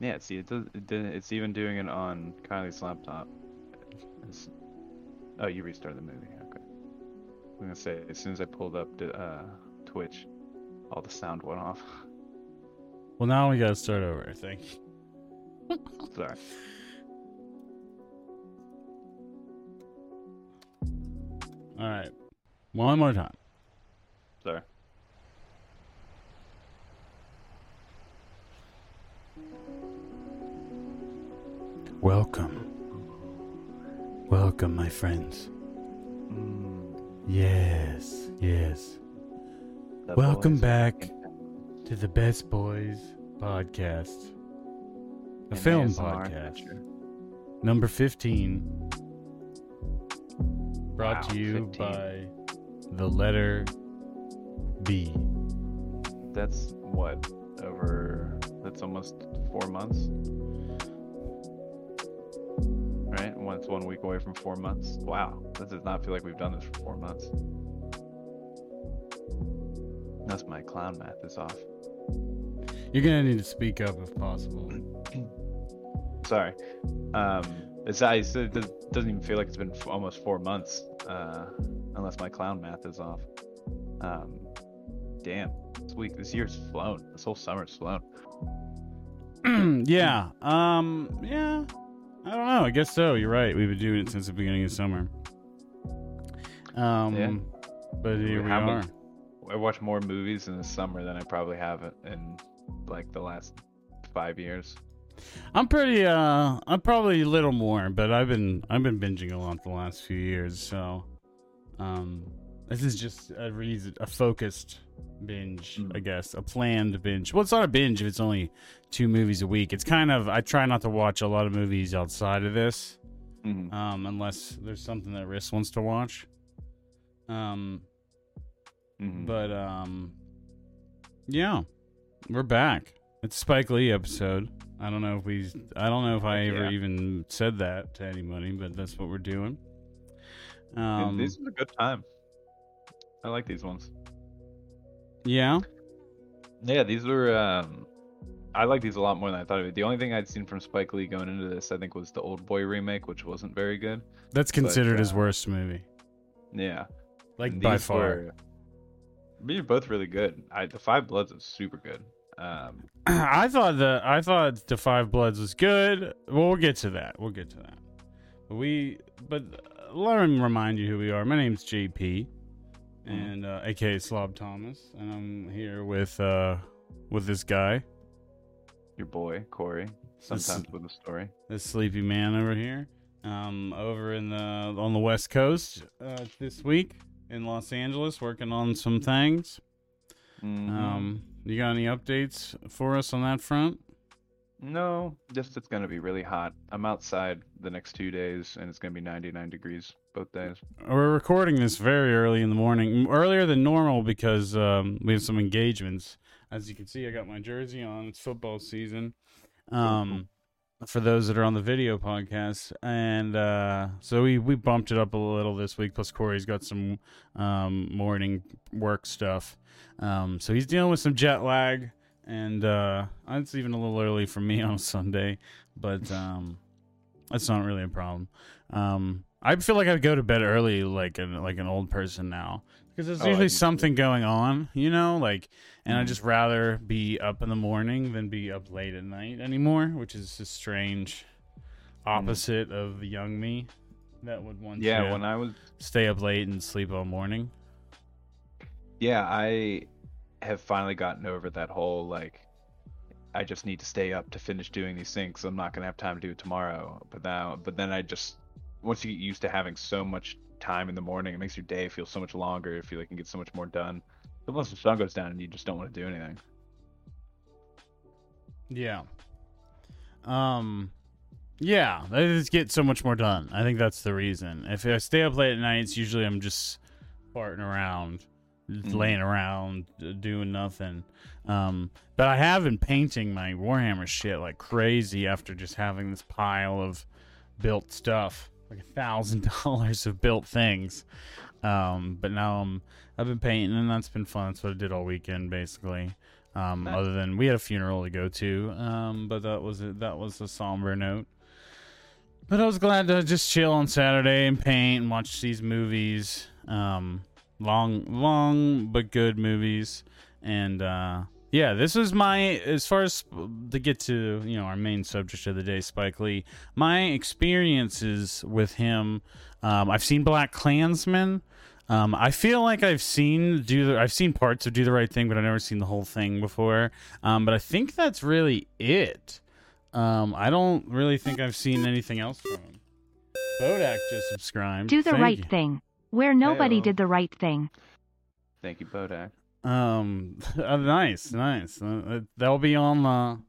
Yeah, see, it does. It did, it's even doing it on Kylie's laptop. It's, oh, you restarted the movie. Okay. I'm gonna say as soon as I pulled up the, uh, Twitch, all the sound went off. Well, now we gotta start over. I think. Sorry. All right, one more time. Sorry. Welcome. Welcome, my friends. Yes, yes. The Welcome back to the Best Boys podcast, a film ASMR podcast, number 15. Brought Wow, to you 15. by the letter B. That's what over. That's almost four months. One- week away from four months. Wow, that does not feel like we've done this for four months. That's my clown math is off. You're gonna need to speak up if possible. Sorry. Um, it's I it does- doesn't even feel like it's been f- almost four months, uh, unless my clown math is off. Um, damn, this week, this year's flown. This whole summer's flown. yeah. Um. Yeah. I don't know. I guess so. You're right. We've been doing it since the beginning of summer. Um. Yeah. But here we How are. I watch more movies in the summer than I probably have in like the last five years. I'm pretty. Uh. I'm probably a little more, but I've been. I've been binging a lot the last few years. So. Um. This is just a reason, a focused binge, Mm. I guess, a planned binge. Well, it's not a binge if it's only two movies a week. It's kind of. I try not to watch a lot of movies outside of this. Mhm. um, unless there's something that Riss wants to watch. Um, Mhm. but um, yeah, we're back. It's a Spike Lee episode. I don't know if we. I don't know if I ever yeah. even said that to anybody, but that's what we're doing. Um, these are a good time. I like these ones. yeah, Yeah, these were. Um, I like these a lot more than I thought. Of. It. The only thing I'd seen from Spike Lee going into this, I think, was the Old Boy remake, which wasn't very good. that's considered his uh, worst movie, Yeah, like by far. were- These are both really good. I, the Five Bloods is super good. Um, I thought the I thought the Five Bloods was good. Well, we'll get to that. We'll get to that. But we, but let me remind you who we are. My name's JP, and uh, aka Slob Thomas, and I'm here with uh with this guy, your boy Corey, sometimes with a story. this sleepy man over here, um, over in the on the West Coast uh, this week in Los Angeles, working on some things. Mhm. Um, you got any updates for us on that front? no, just it's gonna be really hot. I'm outside the next two days, and it's gonna be 99 degrees both days. We're recording this very early in the morning, earlier than normal because um, we have some engagements. As you can see, I got my jersey on. It's football season. Um, for those that are on the video podcast, and uh, so we we bumped it up a little this week. Plus, Corey's got some um, morning work stuff, um, so he's dealing with some jet lag, and uh, it's even a little early for me on a Sunday, but um, that's not really a problem. Um, I feel like I go to bed early, like an like an old person now, because there's Oh, usually something going on, you know, like, and I Mhm. just rather be up in the morning than be up late at night anymore, which is a strange opposite of the young me that would want Yeah, to when I was stay up late and sleep all morning. Yeah, I have finally gotten over that whole like I just need to stay up to finish doing these things. So I'm not gonna have time to do it tomorrow. But now, but then I just once you get used to having so much time in the morning, it makes your day feel so much longer. You feel like you can get so much more done. But once the sun goes down, and you just don't want to do anything. Yeah. Um yeah, I just get so much more done. I think that's the reason. If I stay up late at night, it's usually I'm just farting around, Mhm. laying around, doing nothing. Um, but I have been painting my Warhammer shit like crazy after just having this pile of built stuff, like a thousand dollars of built things. Um, but now I'm I've been painting and that's been fun. That's what I did all weekend basically. Um, Nice. other than we had a funeral to go to. Um, but that was a, that was a somber note. But I was glad to just chill on Saturday and paint and watch these movies. Um, long, long but good movies. And uh, yeah, this is my as far as to get to you know our main subject of the day, Spike Lee. My experiences with him. Um, I've seen BlacKkKlansman. Um, I feel like I've seen do the, I've seen parts of Do the Right Thing, but I've never seen the whole thing before. Um, but I think that's really it. Um, I don't really think I've seen anything else from him. Bodak just subscribed. Do the Thank right you. thing. Where nobody Heyo. did the right thing. Thank you, Bodak. Um, uh, nice, nice. Uh, they'll be on the,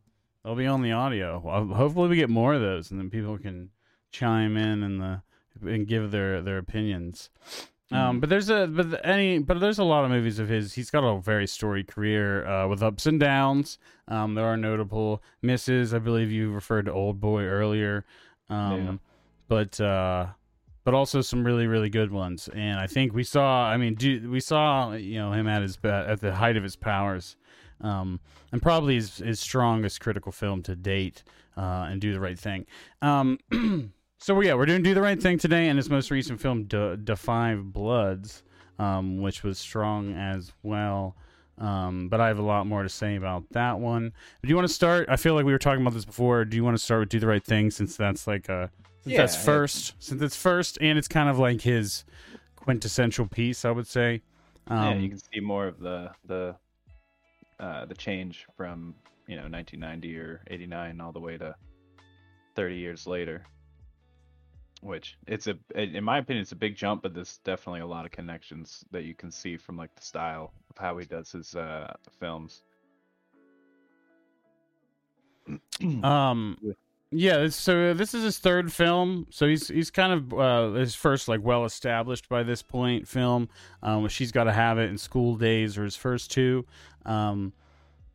they'll be on the audio. Hopefully, we get more of those, and then people can chime in and the and give their their opinions. Um, Mhm. but there's a but any but there's a lot of movies of his. He's got a very storied career uh, with ups and downs. Um, there are notable misses. I believe you referred to Old Boy earlier. Um, Yeah. but uh, but also some really really good ones. And I think we saw. I mean, do, we saw you know him at his be- at the height of his powers. Um, and probably his, his strongest critical film to date, uh, and do the right thing. Um, so yeah, we're doing do the right thing today, and his most recent film, Five Bloods, um, which was strong as well. Um, but I have a lot more to say about that one. Do you want to start? I feel like we were talking about this before. Do you want to start with do the right thing since that's like a since Yeah, that's first, since it's first, and it's kind of like his quintessential piece, I would say. Um, yeah, you can see more of the the uh, the change from you know 1990 or 89 all the way to 30 years later. Which it's a, in my opinion, it's a big jump, but there's definitely a lot of connections that you can see from like the style of how he does his uh, films. Um, With- yeah. So this is his third film. So he's he's kind of uh, his first like well established by this point film. Um, she's got to have it in School Daze or his first two. Um,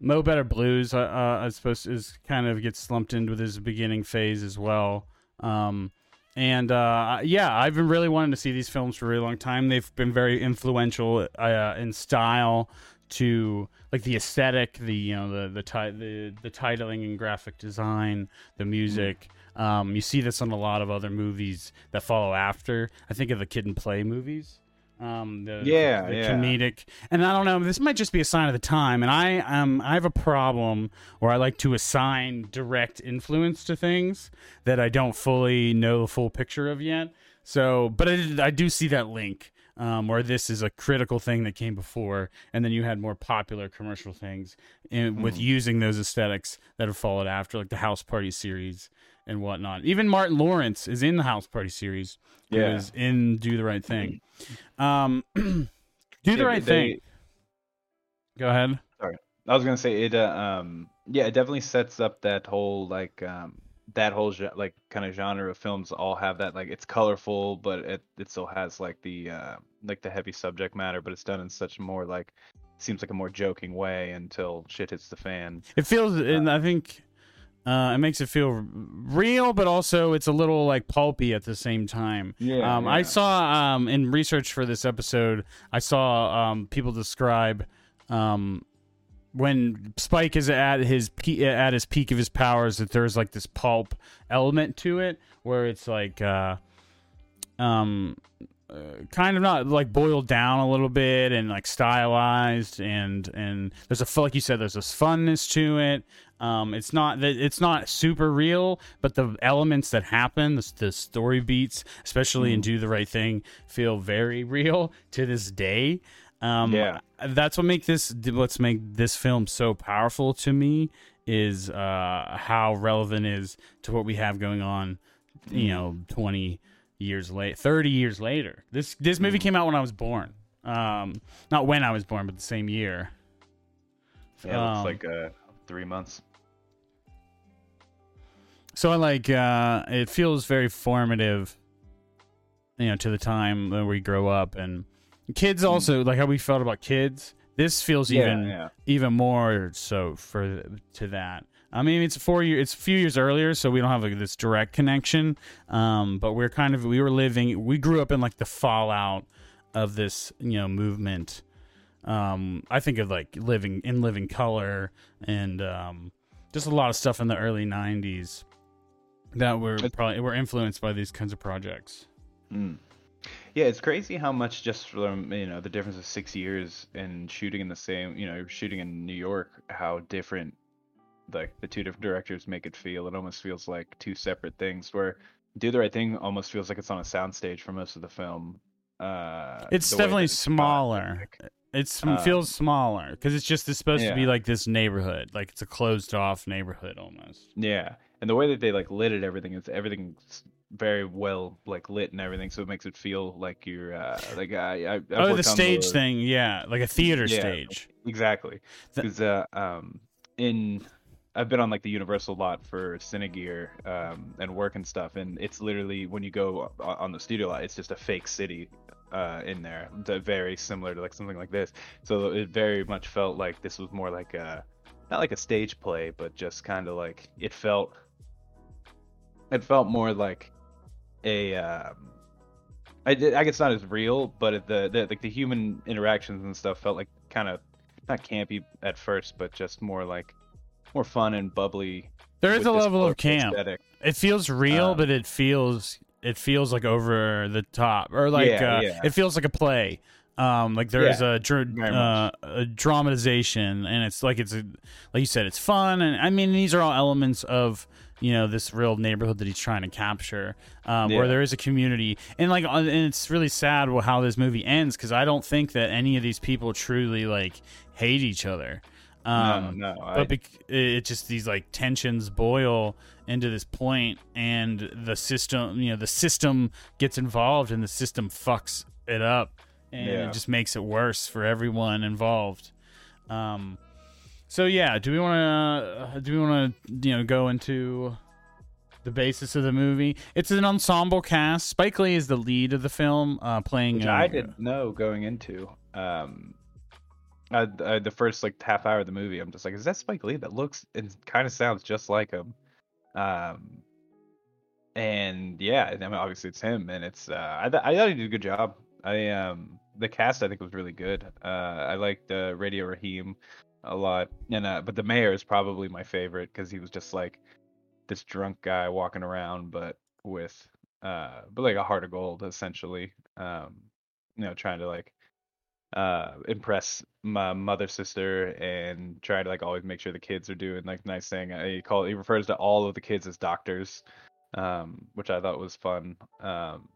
Mo Better Blues, uh, uh, I suppose, is kind of gets slumped into his beginning phase as well. Um, and uh, yeah, I've been really wanting to see these films for a really long time. They've been very influential uh, in style to like the aesthetic, the you know the the ti- the the titling and graphic design, the music. Um, you see this on a lot of other movies that follow after. I think of the Kid and Play movies. Um, the, Yeah, the yeah. comedic, and I don't know. This might just be a sign of the time, and I um I have a problem where I like to assign direct influence to things that I don't fully know the full picture of yet. So, but I, I do see that link um, where this is a critical thing that came before, and then you had more popular commercial things in, with Mhm. using those aesthetics that have followed after, like the House Party series and whatnot. Even Martin Lawrence is in the House Party series. He Yeah. was in Do the Right Thing. Um, do the Yeah, right they- thing. Go ahead. Sorry, I was gonna say it. Uh, um, yeah, it definitely sets up that whole like um, that whole like kind of genre of films. All have that like it's colorful, but it it still has like the uh, like the heavy subject matter, but it's done in such a more like seems like a more joking way until shit hits the fan. It feels, and I think uh, it makes it feel real, but also it's a little like pulpy at the same time. Yeah, Um, I saw um, in research for this episode, I saw um, people describe um, when Spike is at his pe- at his peak of his powers that there's like this pulp element to it, where it's like. Uh, um uh, kind of not like boiled down a little bit and like stylized and and there's a like you said there's this funness to it um it's not that it's not super real but the elements that happen the, the story beats especially in do the right thing feel very real to this day um Yeah. that's what make this what's make this film so powerful to me is uh how relevant it is to what we have going on you know 20 years late 30 years later. This this movie came out when i was born. Um not when i was born but the same year. Yeah, it looks Um, like uh, three months. so i like uh it feels very formative you know to the time when we grow up and kids also like how we felt about kids this feels Yeah, even yeah. even more so for to that. I mean, it's four year, it's a few years earlier, so we don't have like, this direct connection. Um, but we're kind of we were living, we grew up in like the fallout of this you know movement. Um, I think of like living in living color and um, just a lot of stuff in the early '90s that were probably were influenced by these kinds of projects. Mm. Yeah, it's crazy how much just from you know the difference of six years and shooting in the same you know shooting in New York, how different like the two different directors make it feel. It almost feels like two separate things. Where Do the Right Thing almost feels like it's on a soundstage for most of the film. Uh, it's definitely smaller. It um, feels smaller because it's just it's supposed yeah. to be like this neighborhood, like it's a closed off neighborhood almost. Yeah, and the way that they like lit it, everything is everything's very well like lit and everything, so it makes it feel like you're uh, like I. I oh, the stage the, thing, yeah, like a theater yeah, stage. Exactly, because uh, um, in I've been on like the Universal lot for Cinegear um, and work and stuff, and it's literally when you go on the studio lot, it's just a fake city uh, in there, very similar to like something like this. So it very much felt like this was more like a not like a stage play, but just kind of like it felt. It felt more like a. Um, I, I guess not as real, but the, the like the human interactions and stuff felt like kind of not campy at first, but just more like more fun and bubbly. There is a level of camp. Aesthetic. It feels real, um, but it feels it feels like over the top, or like yeah, uh, yeah. it feels like a play. Um, like there yeah, is a, uh, a dramatization, and it's like it's a, like you said, it's fun, and I mean these are all elements of you know this real neighborhood that he's trying to capture, um, where there is a community, and like and it's really sad how this movie ends because I don't think that any of these people truly like hate each other. Um, no, no. I... But bec- it just these like tensions boil into this point, and the system, you know, the system gets involved, and the system fucks it up, and yeah. it just makes it worse for everyone involved. Um, so yeah, do we want to do we want to you know go into the basis of the movie? It's an ensemble cast. Spike Lee is the lead of the film, uh, playing. Which uh, I didn't know going into. Um, uh, uh, the first like half hour of the movie, I'm just like, is that Spike Lee? That looks and kind of sounds just like him. Um, and yeah, I mean, obviously it's him, and it's uh, I, th- I thought he did a good job. I um the cast I think was really good. Uh, I liked uh, Radio Raheem a lot, and uh, but the mayor is probably my favorite because he was just like this drunk guy walking around, but with uh, but like a heart of gold essentially. Um, you know, trying to like uh impress my mother sister and try to like always make sure the kids are doing like nice thing. Uh, he call he refers to all of the kids as doctors um which i thought was fun. Um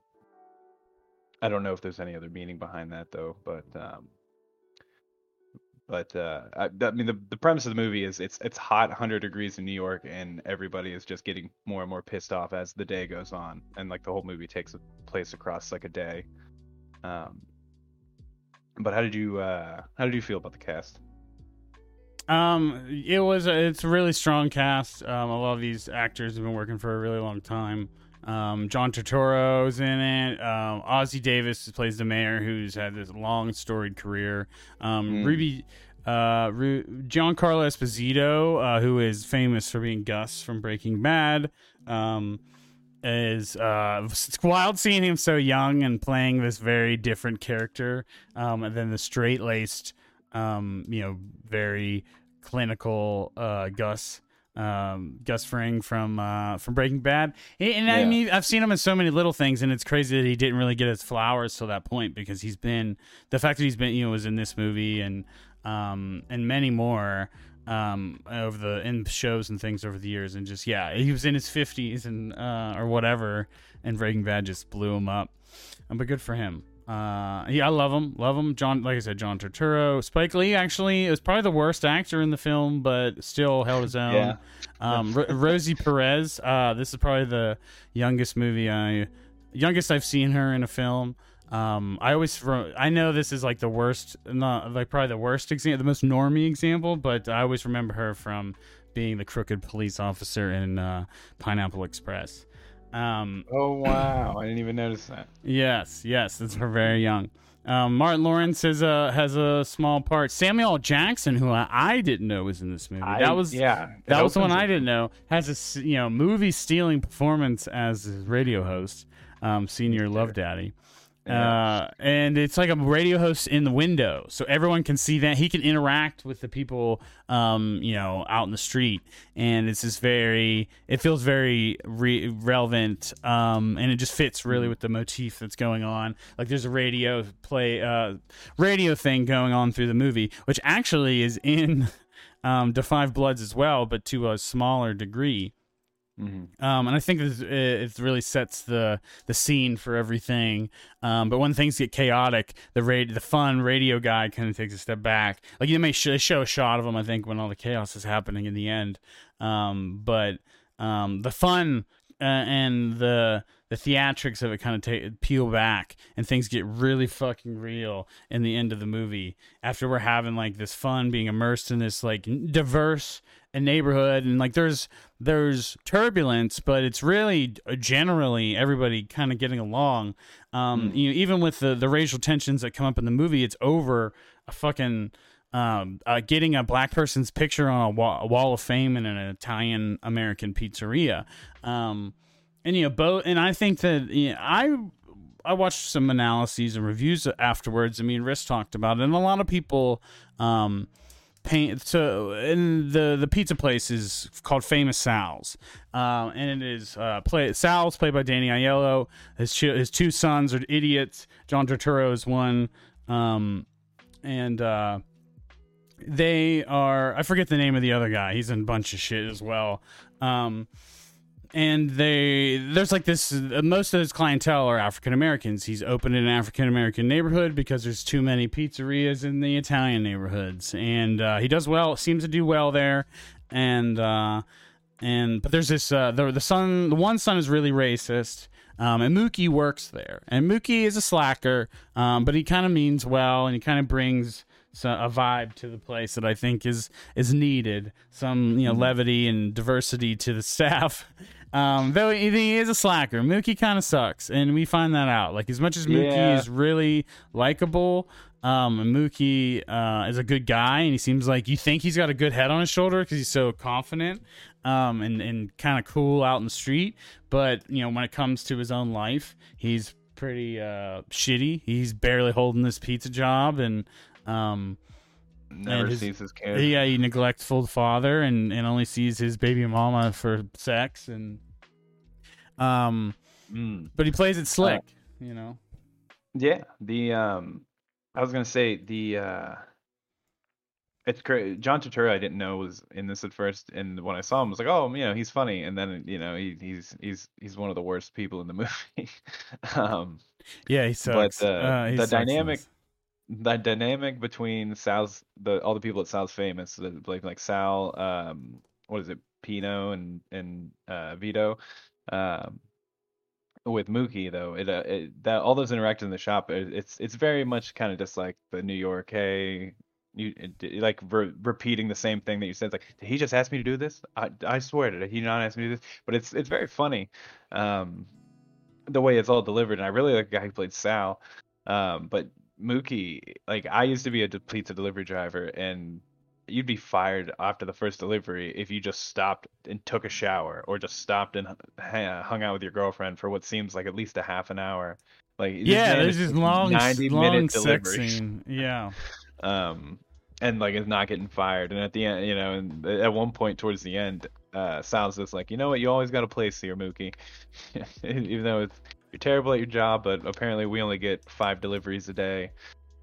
i don't know if there's any other meaning behind that though but um but uh I, I mean the, the premise of the movie is it's it's hot 100 degrees in new york and everybody is just getting more and more pissed off as the day goes on and like the whole movie takes place across like a day um but how did you uh how did you feel about the cast? Um, it was a, it's a really strong cast. Um, a lot of these actors have been working for a really long time. Um, John Turturro's in it. Um, Ossie Davis plays the mayor, who's had this long storied career. Um, mm. Ruby, uh, Ru- Giancarlo Esposito, uh, who is famous for being Gus from Breaking Bad. Um, is uh, it's wild seeing him so young and playing this very different character, um, and then the straight laced, um, you know, very clinical uh, Gus. Um, Gus Fring from uh, from Breaking Bad, and yeah. I mean I've seen him in so many little things, and it's crazy that he didn't really get his flowers till that point because he's been the fact that he's been you know was in this movie and um, and many more um over the in shows and things over the years and just yeah he was in his 50s and uh or whatever and Breaking Bad just blew him up. Um, but good for him uh yeah I love him. Love him. John like I said John Turturro. Spike Lee actually was probably the worst actor in the film but still held his own. Yeah. um R- Rosie Perez uh this is probably the youngest movie I youngest I've seen her in a film. Um, I always I know this is like the worst, not like probably the worst example, the most normie example, but I always remember her from being the crooked police officer in uh, Pineapple Express. Um, oh wow, I didn't even notice that. Yes, yes, it's her very young. Um, Martin Lawrence has a has a small part. Samuel Jackson, who I, I didn't know was in this movie, I, that was yeah, that was the one I didn't know. Has a you know movie stealing performance as his radio host, um, Señor Love Daddy. Uh, and it's like a radio host in the window, so everyone can see that he can interact with the people, um, you know, out in the street, and it's just very, it feels very re- relevant, um, and it just fits really with the motif that's going on. Like there's a radio play, uh, radio thing going on through the movie, which actually is in um, Five Bloods as well, but to a smaller degree. Mm-hmm. Um, and I think this, it really sets the the scene for everything. Um, but when things get chaotic, the rad- the fun radio guy kind of takes a step back. Like you may sh- show a shot of him, I think, when all the chaos is happening in the end. Um, but um, the fun uh, and the the theatrics of it kind of peel back, and things get really fucking real in the end of the movie. After we're having like this fun, being immersed in this like diverse a neighborhood and like there's there's turbulence but it's really uh, generally everybody kind of getting along um Mm. you know, even with the the racial tensions that come up in the movie it's over a fucking um uh, getting a black person's picture on a, wa- a wall of fame in an Italian American pizzeria um and you know both and I think that you know, I I watched some analyses and reviews afterwards. I mean, Riss talked about it, and a lot of people um, So, and the the pizza place is called Famous Sal's, uh, and it is uh, play Sal's played by Danny Aiello. His his two sons are idiots. John Turturro is one, um, and uh, they are. I forget the name of the other guy. He's in a bunch of shit as well. Um, and they there's like this most of his clientele are african americans he's opened in an african american neighborhood because there's too many pizzerias in the italian neighborhoods. And uh, he does well seems to do well there. And uh, and but there's this uh, the the son the one son is really racist um, and Mookie works there. And Mookie is a slacker um, but he kind of means well and he kind of brings so a vibe to the place that I think is is needed. Some you know levity and diversity to the staff. Um, though he, he is a slacker, Mookie kind of sucks, and we find that out. Like as much as Mookie Yeah. is really likable, um, Mookie uh, is a good guy, and he seems like you think he's got a good head on his shoulder because he's so confident um, and and kind of cool out in the street. But you know when it comes to his own life, he's pretty uh, shitty. He's barely holding this pizza job, and um, Never his- sees his kid. yeah, he neglectful father and, and only sees his baby mama for sex and um Mm. but he plays it slick, you know. Yeah, the um, I was gonna say the uh, it's great. John Turturro I didn't know was in this at first, and when I saw him, I was like, oh, you know, he's funny, and then you know, he, he's he's he's one of the worst people in the movie. um, Yeah, he sucks. uh, Uh, he the sucks dynamic-. That dynamic between Sal's the all the people at Sal's famous, like like Sal, um, what is it, Pino and and uh, Vito, um, with Mookie though, it, uh, it that all those interactions in the shop, it, it's it's very much kind of just like the New York, hey, you it- like re- repeating the same thing that you said. It's like, did he just ask me to do this? I I swear, did he not ask me to do this? But it's it's very funny, um, the way it's all delivered, and I really like the guy who played Sal. Um, but Mookie, like I used to be a de- pizza delivery driver, and you'd be fired after the first delivery if you just stopped and took a shower, or just stopped and hung out with your girlfriend for what seems like at least a half an hour. Like Yeah, there's is this long, 90 long sex scene. Yeah, um, and like is not getting fired. And at the end, you know, and at one point towards the end, uh, Sal's just like, you know what, you always got a place here, Mookie. Even though it's you're terrible at your job, but apparently we only get five deliveries a day,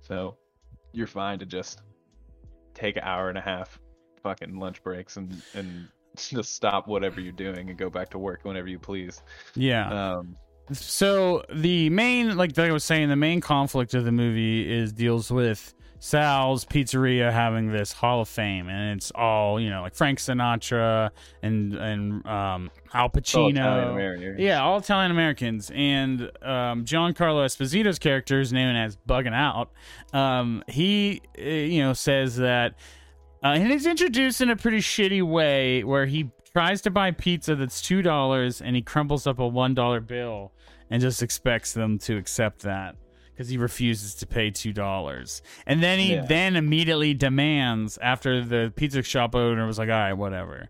so you're fine to just take an hour and a half fucking lunch breaks and and just stop whatever you're doing and go back to work whenever you please. yeah. Um, So the main, like I was saying, the main conflict of the movie is deals with Sal's Pizzeria having this Hall of Fame, and it's all you know, like Frank Sinatra and and um, Al it's all Pacino. Yeah, all Italian Americans. And um, Giancarlo Esposito's character is known as Bugging Out. Um, he, uh, you know, says that, uh, and he's introduced in a pretty shitty way where he tries to buy pizza that's $2 and he crumbles up a $1 bill and just expects them to accept that because he refuses to pay $2. And then he Yeah. then immediately demands after the pizza shop owner was like, all right, whatever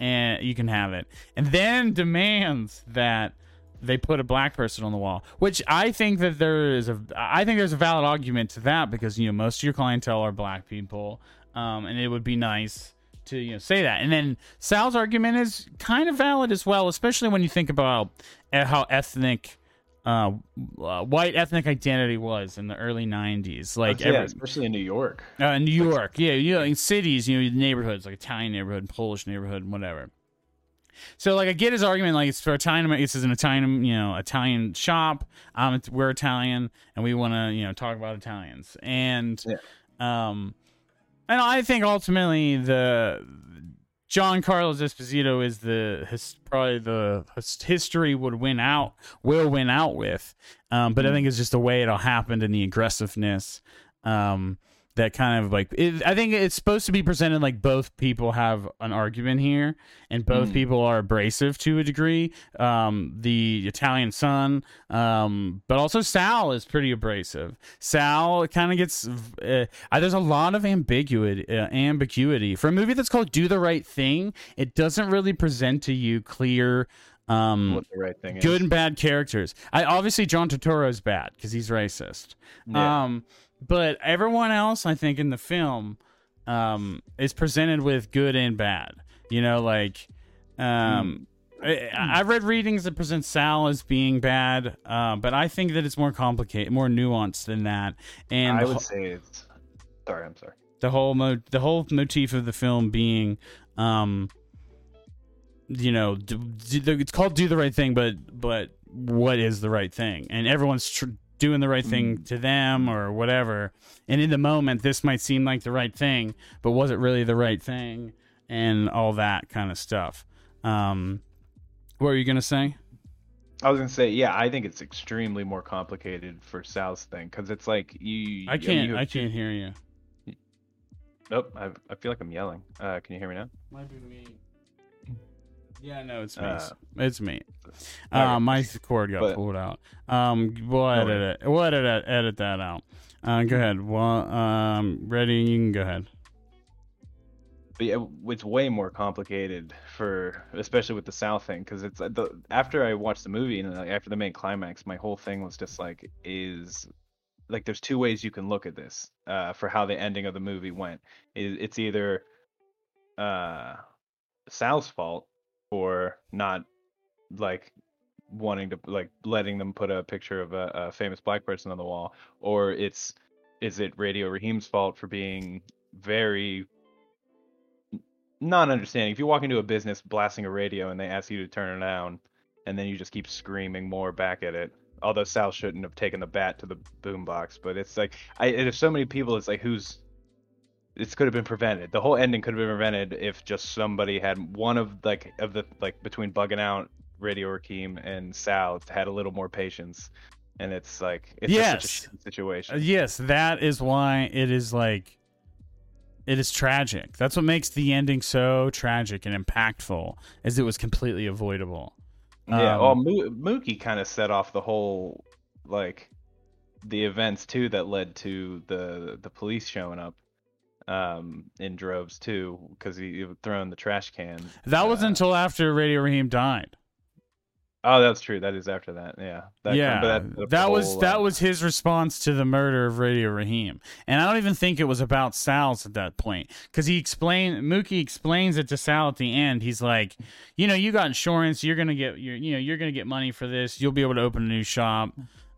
and you can have it. And then demands that they put a black person on the wall, which I think that there is a I think there's a valid argument to that because you know most of your clientele are black people, um, and it would be nice to you know say that. And then Sal's argument is kind of valid as well, especially when you think about how ethnic. Uh, uh, white ethnic identity was in the early '90s, like yeah, every- especially in New York. uh, in New York, yeah, you know, in cities, you know, neighborhoods like Italian neighborhood, Polish neighborhood, whatever. So, like, I get his argument, like, it's for Italian. This is an Italian, you know, Italian shop. Um, we're Italian, and we want to, you know, talk about Italians, and, um, and I think ultimately the Giancarlo Esposito is the his, probably the his, history would win out, will win out with, um, but I think it's just the way it all happened and the aggressiveness, um, that kind of like it, I think it's supposed to be presented like both people have an argument here, and both Mm. people are abrasive to a degree. Um, the Italian son, um, but also Sal is pretty abrasive. Sal kind of gets uh, there's a lot of ambiguity, uh, ambiguity for a movie that's called Do the Right Thing. It doesn't really present to you clear. Um, right thing good is. and bad characters. I obviously John Turturro is bad because he's racist. Yeah. Um, but everyone else, I think, in the film, um, is presented with good and bad. You know, like, um, I, I've read readings that present Sal as being bad, uh, but I think that it's more complicated, more nuanced than that. And I would ho- say it's. Sorry, I'm sorry. the whole mo- the whole motif of the film being um you know do, do, it's called do the right thing but but what is the right thing and everyone's tr- doing the right thing to them or whatever and in the moment this might seem like the right thing but was it really the right thing and all that kind of stuff um what were you gonna say I was gonna say, yeah, I think it's extremely more complicated for Sal's thing because it's like you. i can't you i can't hear you Nope, I, I feel like I'm yelling. Uh, can you hear me now? might be me yeah no it's me Uh, it's me. Uh, my cord got But- pulled out. Um, we'll edit it. We'll edit edit that out. Uh, go ahead. Well, um, ready? You can go ahead. But yeah, it's way more complicated for, especially with the South thing, because it's uh, the after I watched the movie and like, after the main climax, my whole thing was just like, is like there's two ways you can look at this uh, for how the ending of the movie went. It, it's either uh, Sal's fault for not like wanting to like letting them put a picture of a, a famous black person on the wall, or it's is it Radio Raheem's fault for being very not understanding. If you walk into a business blasting a radio and they ask you to turn it down, and then you just keep screaming more back at it. Although Sal shouldn't have taken the bat to the boombox, but it's like I there's so many people. It's like who's this could have been prevented. The whole ending could have been prevented if just somebody had one of like of the like between bugging out Radio Raheem and Sal had a little more patience. And it's like it's Yes. such a situation. Uh, yes, that is why it is like it is tragic. That's what makes the ending so tragic and impactful, is it was completely avoidable. Yeah, Um, well, Mo- Mookie kind of set off the whole like the events too that led to the the police showing up um in droves too because he, he had thrown the trash can. That was uh, until after Radio Raheem died. Oh, that's true. That is after that. Yeah. That yeah, that, that was whole, that uh, was his response to the murder of Radio Raheem, and I don't even think it was about Sal's at that point because he explained Mookie explains it to Sal at the end. He's like, you know, you got insurance, you're gonna get your, you know, you're gonna get money for this. You'll be able to open a new shop.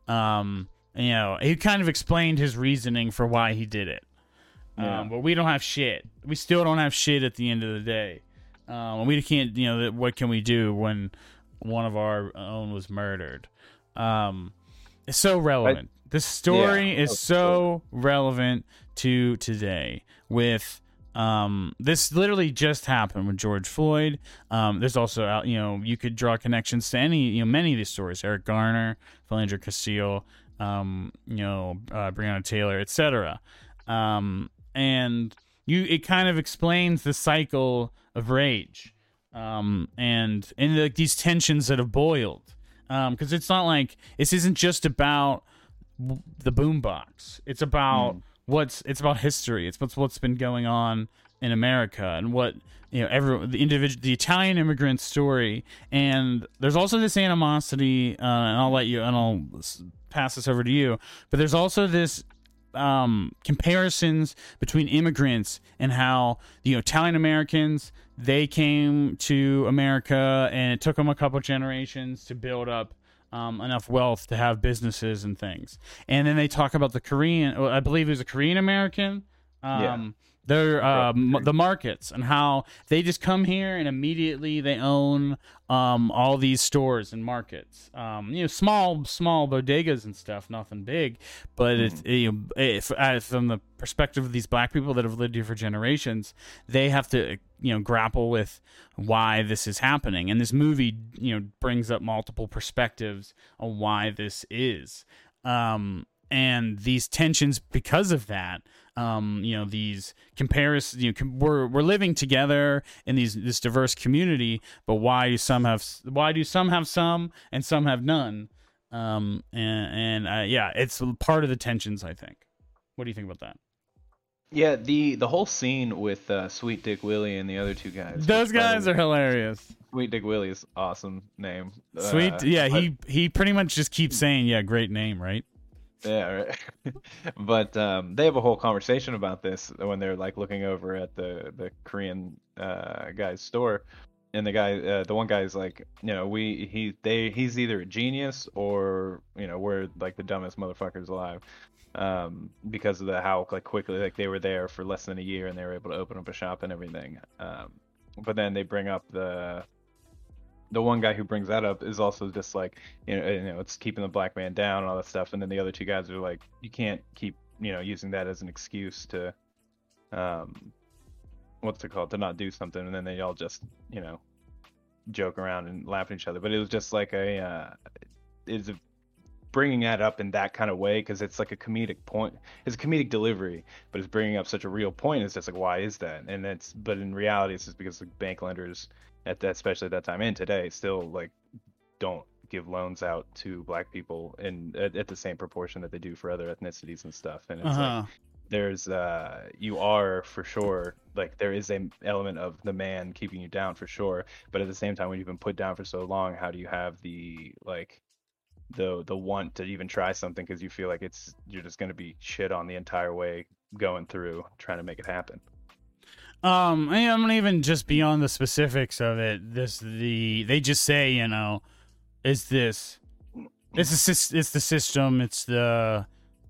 Um, you know, he kind of explained his reasoning for why he did it. Yeah. Um, but we don't have shit. We still don't have shit at the end of the day. Um, and we can't, you know, what can we do when one of our own was murdered? Um, it's so relevant. this story Yeah, is so relevant to today. With um, this literally just happened with George Floyd. Um, there's also, uh, you know, you could draw connections to any, you know, many of these stories. Eric Garner, Philando Castile, um, you know, uh, Breonna Taylor, etc. Um, and you, it kind of explains the cycle of rage, um, and and like these tensions that have boiled. Because it's not like this isn't just about w- the boombox. It's about what's it's about history. It's what's what's been going on in America and what you know every the individual the Italian immigrant story and there's also this animosity uh, and I'll let you and I'll pass this over to you but there's also this um, comparisons between immigrants and how you know Italian Americans they came to America and it took them a couple generations to build up um, enough wealth to have businesses and things. And then they talk about the Korean, I believe it was a Korean American. Um, yeah their uh, m- the markets and how they just come here and immediately they own um, all these stores and markets. Um, you know, small small bodegas and stuff, nothing big, but mm-hmm. it's you know, if, uh, from the perspective of these black people that have lived here for generations, they have to you know grapple with why this is happening. And this movie you know brings up multiple perspectives on why this is. Um, and these tensions because of that um, you know these comparisons you know com- we're we're living together in these this diverse community but why do some have why do some have some and some have none? Um, and and uh, yeah it's part of the tensions i think. What do you think about that? Yeah the the whole scene with uh, sweet dick willie and the other two guys those guys are hilarious. Sweet Dick Willie's awesome name. Sweet, uh, yeah, he he pretty much just keeps saying, "Yeah, great name, right?" Yeah, right. but um, they have a whole conversation about this when they're like looking over at the the Korean uh, guy's store, and the guy, uh, the one guy's like, you know, we he they he's either a genius or you know we're like the dumbest motherfuckers alive, um, because of the how like quickly like they were there for less than a year and they were able to open up a shop and everything. Um, but then they bring up the the one guy who brings that up is also just like you know, you know it's keeping the black man down and all that stuff and then the other two guys are like you can't keep you know using that as an excuse to um what's it called? To not do something and then they all just you know joke around and laugh at each other. But it was just like a uh is bringing that up in that kind of way? Because it's like a comedic point it's a comedic delivery but it's bringing up such a real point it's just like why is that? And it's but in reality it's just because the bank lenders at that, especially at that time and today, still like don't give loans out to black people in at, at the same proportion that they do for other ethnicities and stuff. And it's uh-huh. like there's uh you are for sure like there is a element of the man keeping you down for sure but at the same time when you've been put down for so long how do you have the like the the want to even try something because you feel like it's you're just going to be shit on the entire way going through trying to make it happen um, I am even just beyond the specifics of it. This the they just say you know, it's this, it's the it's the system. It's the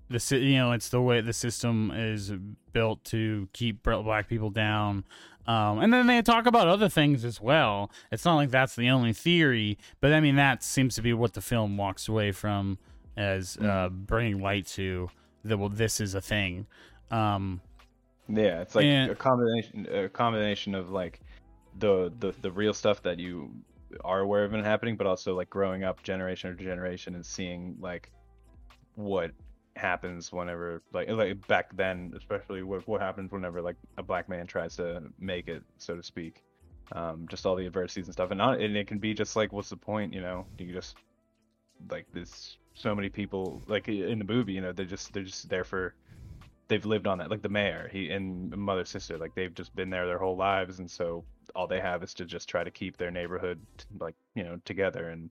the you know it's the way the system is built to keep black people down. Um, and then they talk about other things as well. It's not like that's the only theory, but I mean that seems to be what the film walks away from as uh, bringing light to that. Well, this is a thing. Um, yeah, it's like and, a combination a combination of like the, the the real stuff that you are aware of and happening, but also like growing up generation to generation and seeing like what happens whenever like like back then, especially what what happens whenever like a black man tries to make it, so to speak. Um, just all the adversities and stuff, and not, and it can be just like, what's the point? You know, you just like this. So many people, like in the movie, you know, they're just they're just there for they've lived on that like the mayor he and mother sister like they've just been there their whole lives and so all they have is to just try to keep their neighborhood like you know together and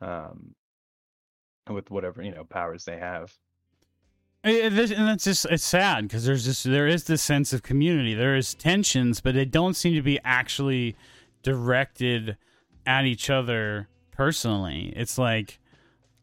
um with whatever you know powers they have. And that's just it's sad because there's just there is this sense of community. There is tensions but they don't seem to be actually directed at each other personally. It's like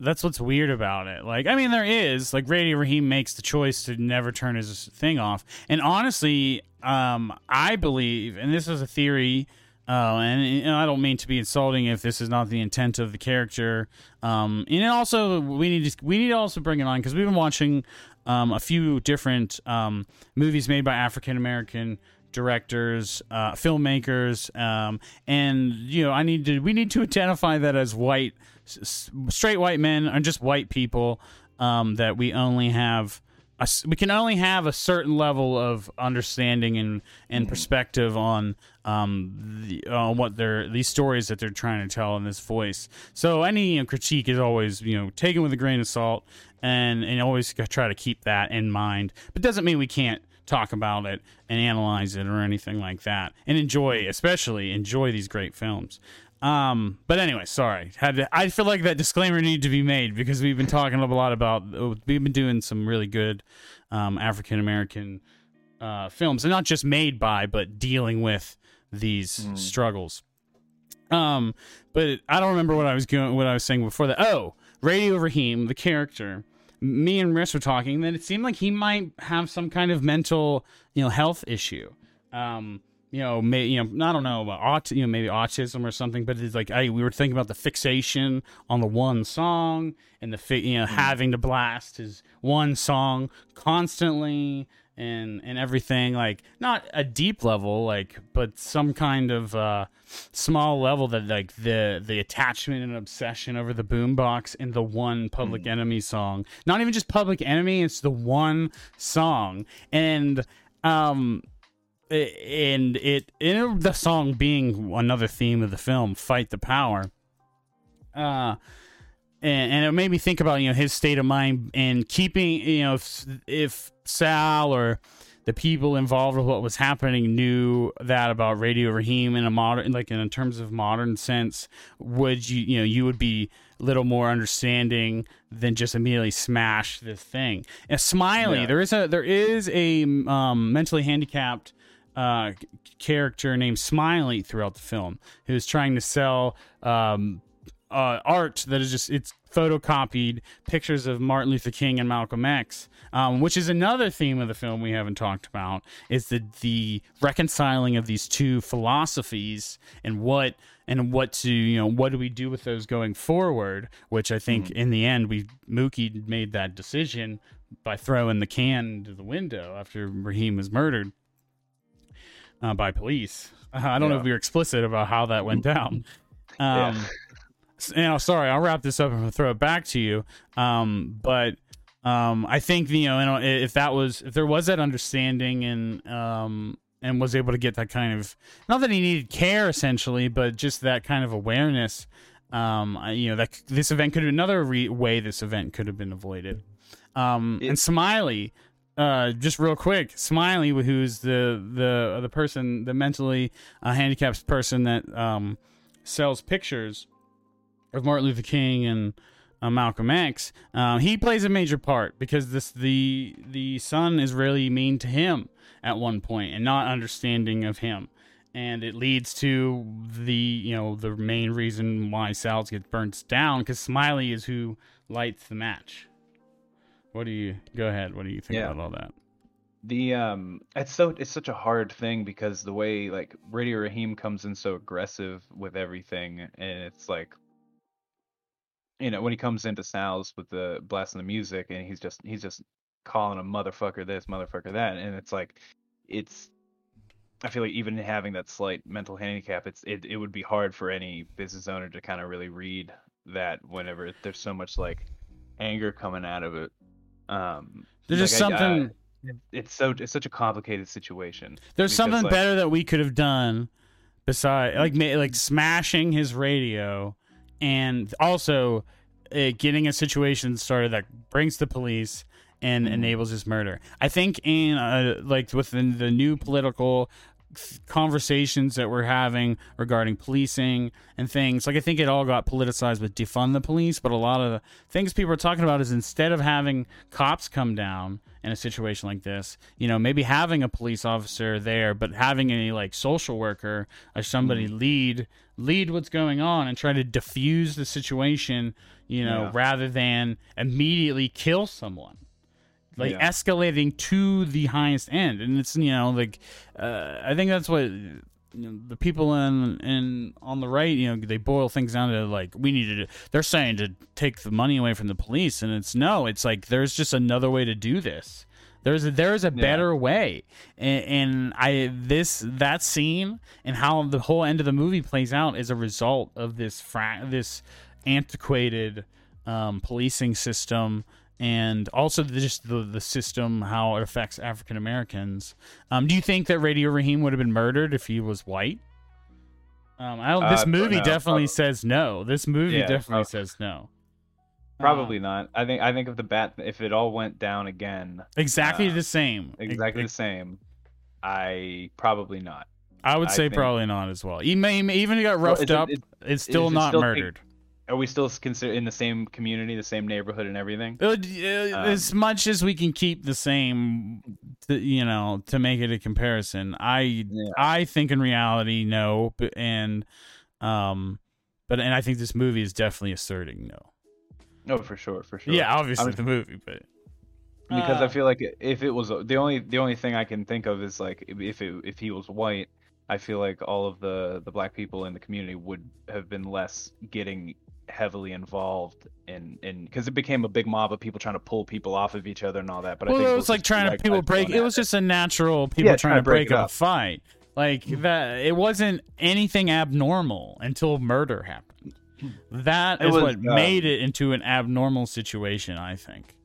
that's what's weird about it. Like, I mean, there is like Radio Raheem makes the choice to never turn his thing off, and honestly, um, I believe, and this is a theory. Uh, and, and, I don't mean to be insulting if this is not the intent of the character. Um, and also we need to we need to also bring it on because we've been watching um, a few different um, movies made by African American directors, uh, filmmakers, um, and you know I need to we need to identify that as white straight white men are just white people um, that we only have a, we can only have a certain level of understanding and, and mm-hmm. perspective on um, the, on what they're these stories that they're trying to tell in this voice. So any you know, critique is always you know taken with a grain of salt, and and always try to keep that in mind. But doesn't mean we can't talk about it and analyze it or anything like that, and enjoy, especially enjoy these great films. Um, but anyway, sorry. Had to, I feel like that disclaimer needed to be made because we've been talking a lot about we've been doing some really good um, African American uh, films, and not just made by, but dealing with these mm. struggles. Um, but I don't remember what I was going, what I was saying before that. Oh, Radio Raheem, the character. Me and Riss were talking that it seemed like he might have some kind of mental, you know, health issue. Um, you know, may, you know, I don't know about aut- you know, maybe autism or something, but it's like I we were thinking about the fixation on the one song and the fi- you know mm. having to blast his one song constantly and and everything like not a deep level like but some kind of uh small level that like the the attachment and obsession over the boombox in the one public mm. enemy song not even just public enemy it's the one song and um and it in the song being another theme of the film, "Fight the Power." Uh, and, and it made me think about you know his state of mind and keeping you know if, if Sal or the people involved with what was happening knew that about Radio Raheem in a modern, like in terms of modern sense, would you, you know, you would be a little more understanding than just immediately smash this thing. And Smiley, yeah. there is a there is a um, mentally handicapped uh, character named Smiley throughout the film who's trying to sell um, uh, art that is just it's photocopied pictures of Martin Luther King and Malcolm X, um, which is another theme of the film we haven't talked about. Is the the reconciling of these two philosophies and what and what to you know what do we do with those going forward? Which I think mm-hmm. in the end we Mookie made that decision by throwing the can to the window after Raheem was murdered uh, by police. Uh, I don't yeah. know if we were explicit about how that went down. Um, yeah. you know, sorry, I'll wrap this up and throw it back to you. Um, but um, I think you know, if that was if there was that understanding and um, and was able to get that kind of not that he needed care essentially, but just that kind of awareness. Um, you know that this event could have another re- way this event could have been avoided. Um, it, and Smiley, uh, just real quick, Smiley, who's the the the person, the mentally uh, handicapped person that um, sells pictures of Martin Luther King and uh, Malcolm X, uh, he plays a major part because this the the son is really mean to him at one point and not understanding of him, and it leads to the you know the main reason why Sal's gets burnt down because Smiley is who lights the match. What do you go ahead? What do you think yeah. about all that? The um, it's so it's such a hard thing because the way like Radio Raheem comes in so aggressive with everything, and it's like, you know, when he comes into Sal's with the blasting the music, and he's just he's just calling a motherfucker this, motherfucker that, and it's like, it's I feel like even having that slight mental handicap, it's it, it would be hard for any business owner to kind of really read that whenever there's so much like anger coming out of it. Um, There's like just something. I, I, it's so it's such a complicated situation. There's something like, better that we could have done, besides like like smashing his radio, and also uh, getting a situation started that brings the police and mm-hmm. enables his murder. I think in uh, like within the new political conversations that we're having regarding policing and things. Like I think it all got politicized with defund the police, but a lot of the things people are talking about is instead of having cops come down in a situation like this, you know, maybe having a police officer there, but having a like social worker or somebody mm. lead lead what's going on and try to diffuse the situation, you know, yeah. rather than immediately kill someone like yeah. escalating to the highest end and it's you know like uh, i think that's what you know, the people in in on the right you know they boil things down to like we need to they're saying to take the money away from the police and it's no it's like there's just another way to do this there's a, there's a better yeah. way and, and i this that scene and how the whole end of the movie plays out is a result of this fra- this antiquated um, policing system and also just the the system how it affects African Americans. Um, do you think that Radio Raheem would have been murdered if he was white? Um, I don't, this uh, movie definitely says no. This movie yeah, definitely says no. Probably not. I think I think if the bat if it all went down again exactly uh, the same. exactly Ex- the same, I probably not. I would I say think- probably not as well. May, even he got roughed is it- up. it- it's still it not still murdered. Are we still consider in the same community, the same neighborhood, and everything? Uh, Um, as much as we can keep the same, to, you know, to make it a comparison, I Yeah. I think in reality no, but and um, but and I think this movie is definitely asserting no. No, for sure, for sure. Yeah, obviously I'm- the movie, but because Uh, I feel like if it was the only the only thing I can think of is like if it if he was white, I feel like all of the the black people in the community would have been less getting heavily involved in in because it became a big mob of people trying to pull people off of each other and all that. But I think it was like trying to people break. It was just a natural people Yeah, trying to break, it up a fight. Like that, it wasn't anything abnormal until murder happened. That is was, what um, made it into an abnormal situation. I think.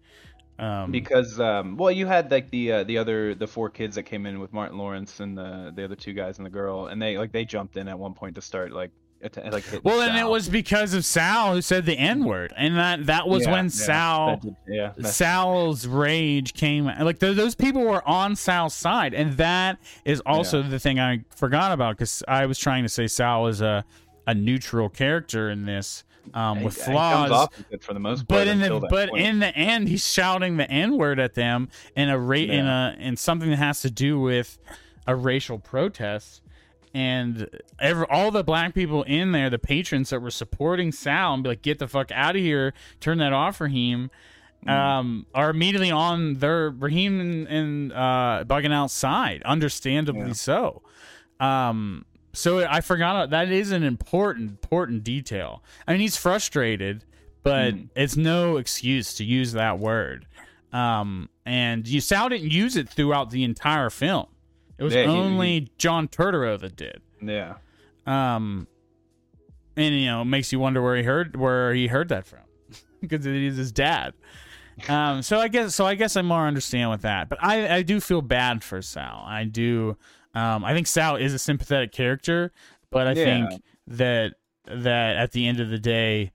Um, because um well you had like the uh, the other the four kids that came in with Martin Lawrence and the the other two guys and the girl and they like they jumped in at one point to start like att- like well, and it was because of Sal who said the N word, and that that was Yeah, when yeah, Sal. did- yeah Sal's rage came like th- those people were on Sal's side, and that is also the thing I forgot about because I was trying to say Sal is a a neutral character in this um, with flaws. for the most part But in the but point. in the end, he's shouting the N word at them in a rate in a in something that has to do with a racial protest. And every, all the black people in there, the patrons that were supporting Sal and be like, "Get the fuck out of here! Turn that off, Raheem!" Mm. Um, are immediately on their Raheem and, and uh, bugging outside, understandably Yeah. so. Um, so I forgot that is an important important detail. I mean, he's frustrated, but Mm. it's no excuse to use that word. Um, and you Sal didn't use it throughout the entire film. It was Yeah, he- only John Turturro that did. yeah Um, and you know, it makes you wonder where he heard where he heard that from, because it is his dad. Um, so I guess so I guess I more understand with that, but I I do feel bad for Sal. I do. Um, I think Sal is a sympathetic character, but I Yeah. think that that at the end of the day,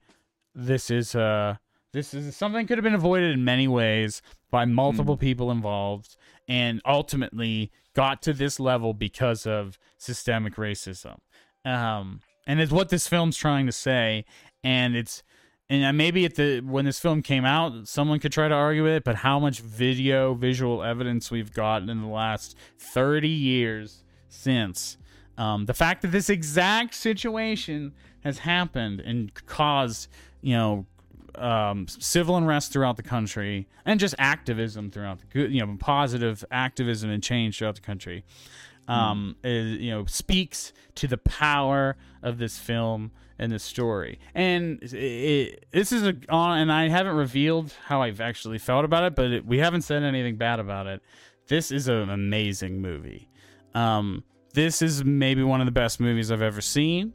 this is uh this is something could have been avoided in many ways by multiple people involved, and ultimately got to this level because of systemic racism. Um, and it's what this film's trying to say, and it's and maybe at the when this film came out, someone could try to argue it, but how much video, visual evidence we've gotten in the last thirty years since um, the fact that this exact situation has happened and caused, you know, um, civil unrest throughout the country and just activism throughout the good, you know, positive activism and change throughout the country. Um, is, you know, speaks to the power of this film and this story. And it, it, this is a on, and I haven't revealed how I've actually felt about it, but it, we haven't said anything bad about it. This is an amazing movie. Um, this is maybe one of the best movies I've ever seen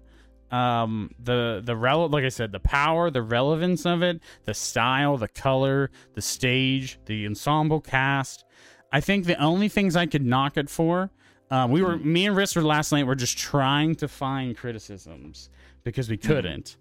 um the the rel- like i said the power the relevance of it the style the color the stage the ensemble cast. I think the only things i could knock it for uh, we were me and Riss were last night were just trying to find criticisms because we couldn't.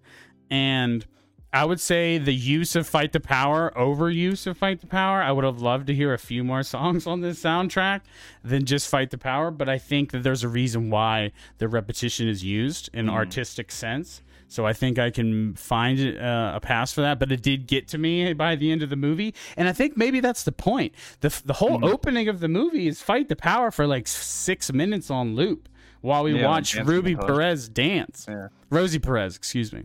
And I would say the use of Fight the Power, overuse of Fight the Power. I would have loved to hear a few more songs on this soundtrack than just Fight the Power, but I think that there's a reason why the repetition is used in artistic sense. So I think I can find uh, a pass for that, but it did get to me by the end of the movie, and I think maybe that's the point. the The whole opening of the movie is Fight the Power for like six minutes on loop while we Yeah, watch Ruby. Perez dance. Yeah. Rosie Perez, excuse me.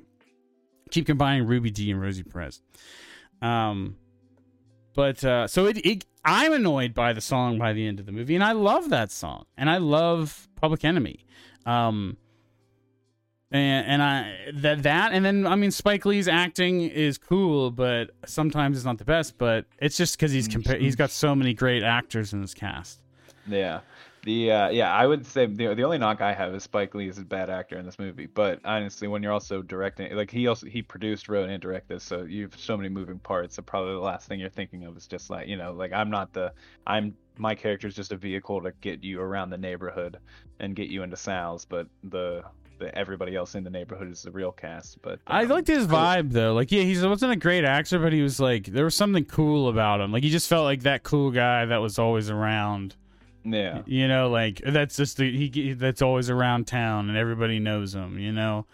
Keep combining Ruby Dee and Rosie Perez. Um, but uh, so it, it, I'm annoyed by the song by the end of the movie, and I love that song, and I love Public Enemy. Um, and, and I that that and then I mean Spike Lee's acting is cool, but sometimes it's not the best. But it's just because he's compa- he's got so many great actors in his cast. Yeah. The uh, yeah, I would say the the only knock I have is Spike Lee is a bad actor in this movie. But honestly, when you're also directing, like he also he produced, wrote, and directed, this, so you have so many moving parts. So probably the last thing you're thinking of is just like you know, like I'm not the I'm my character is just a vehicle to get you around the neighborhood and get you into Sal's, but the the, everybody else in the neighborhood is the real cast. But I um, liked his vibe though. Like, yeah, he wasn't a great actor, but he was like there was something cool about him. Like, he just felt like that cool guy that was always around. Yeah, You know, like that's just the he that's always around town and everybody knows him. You know,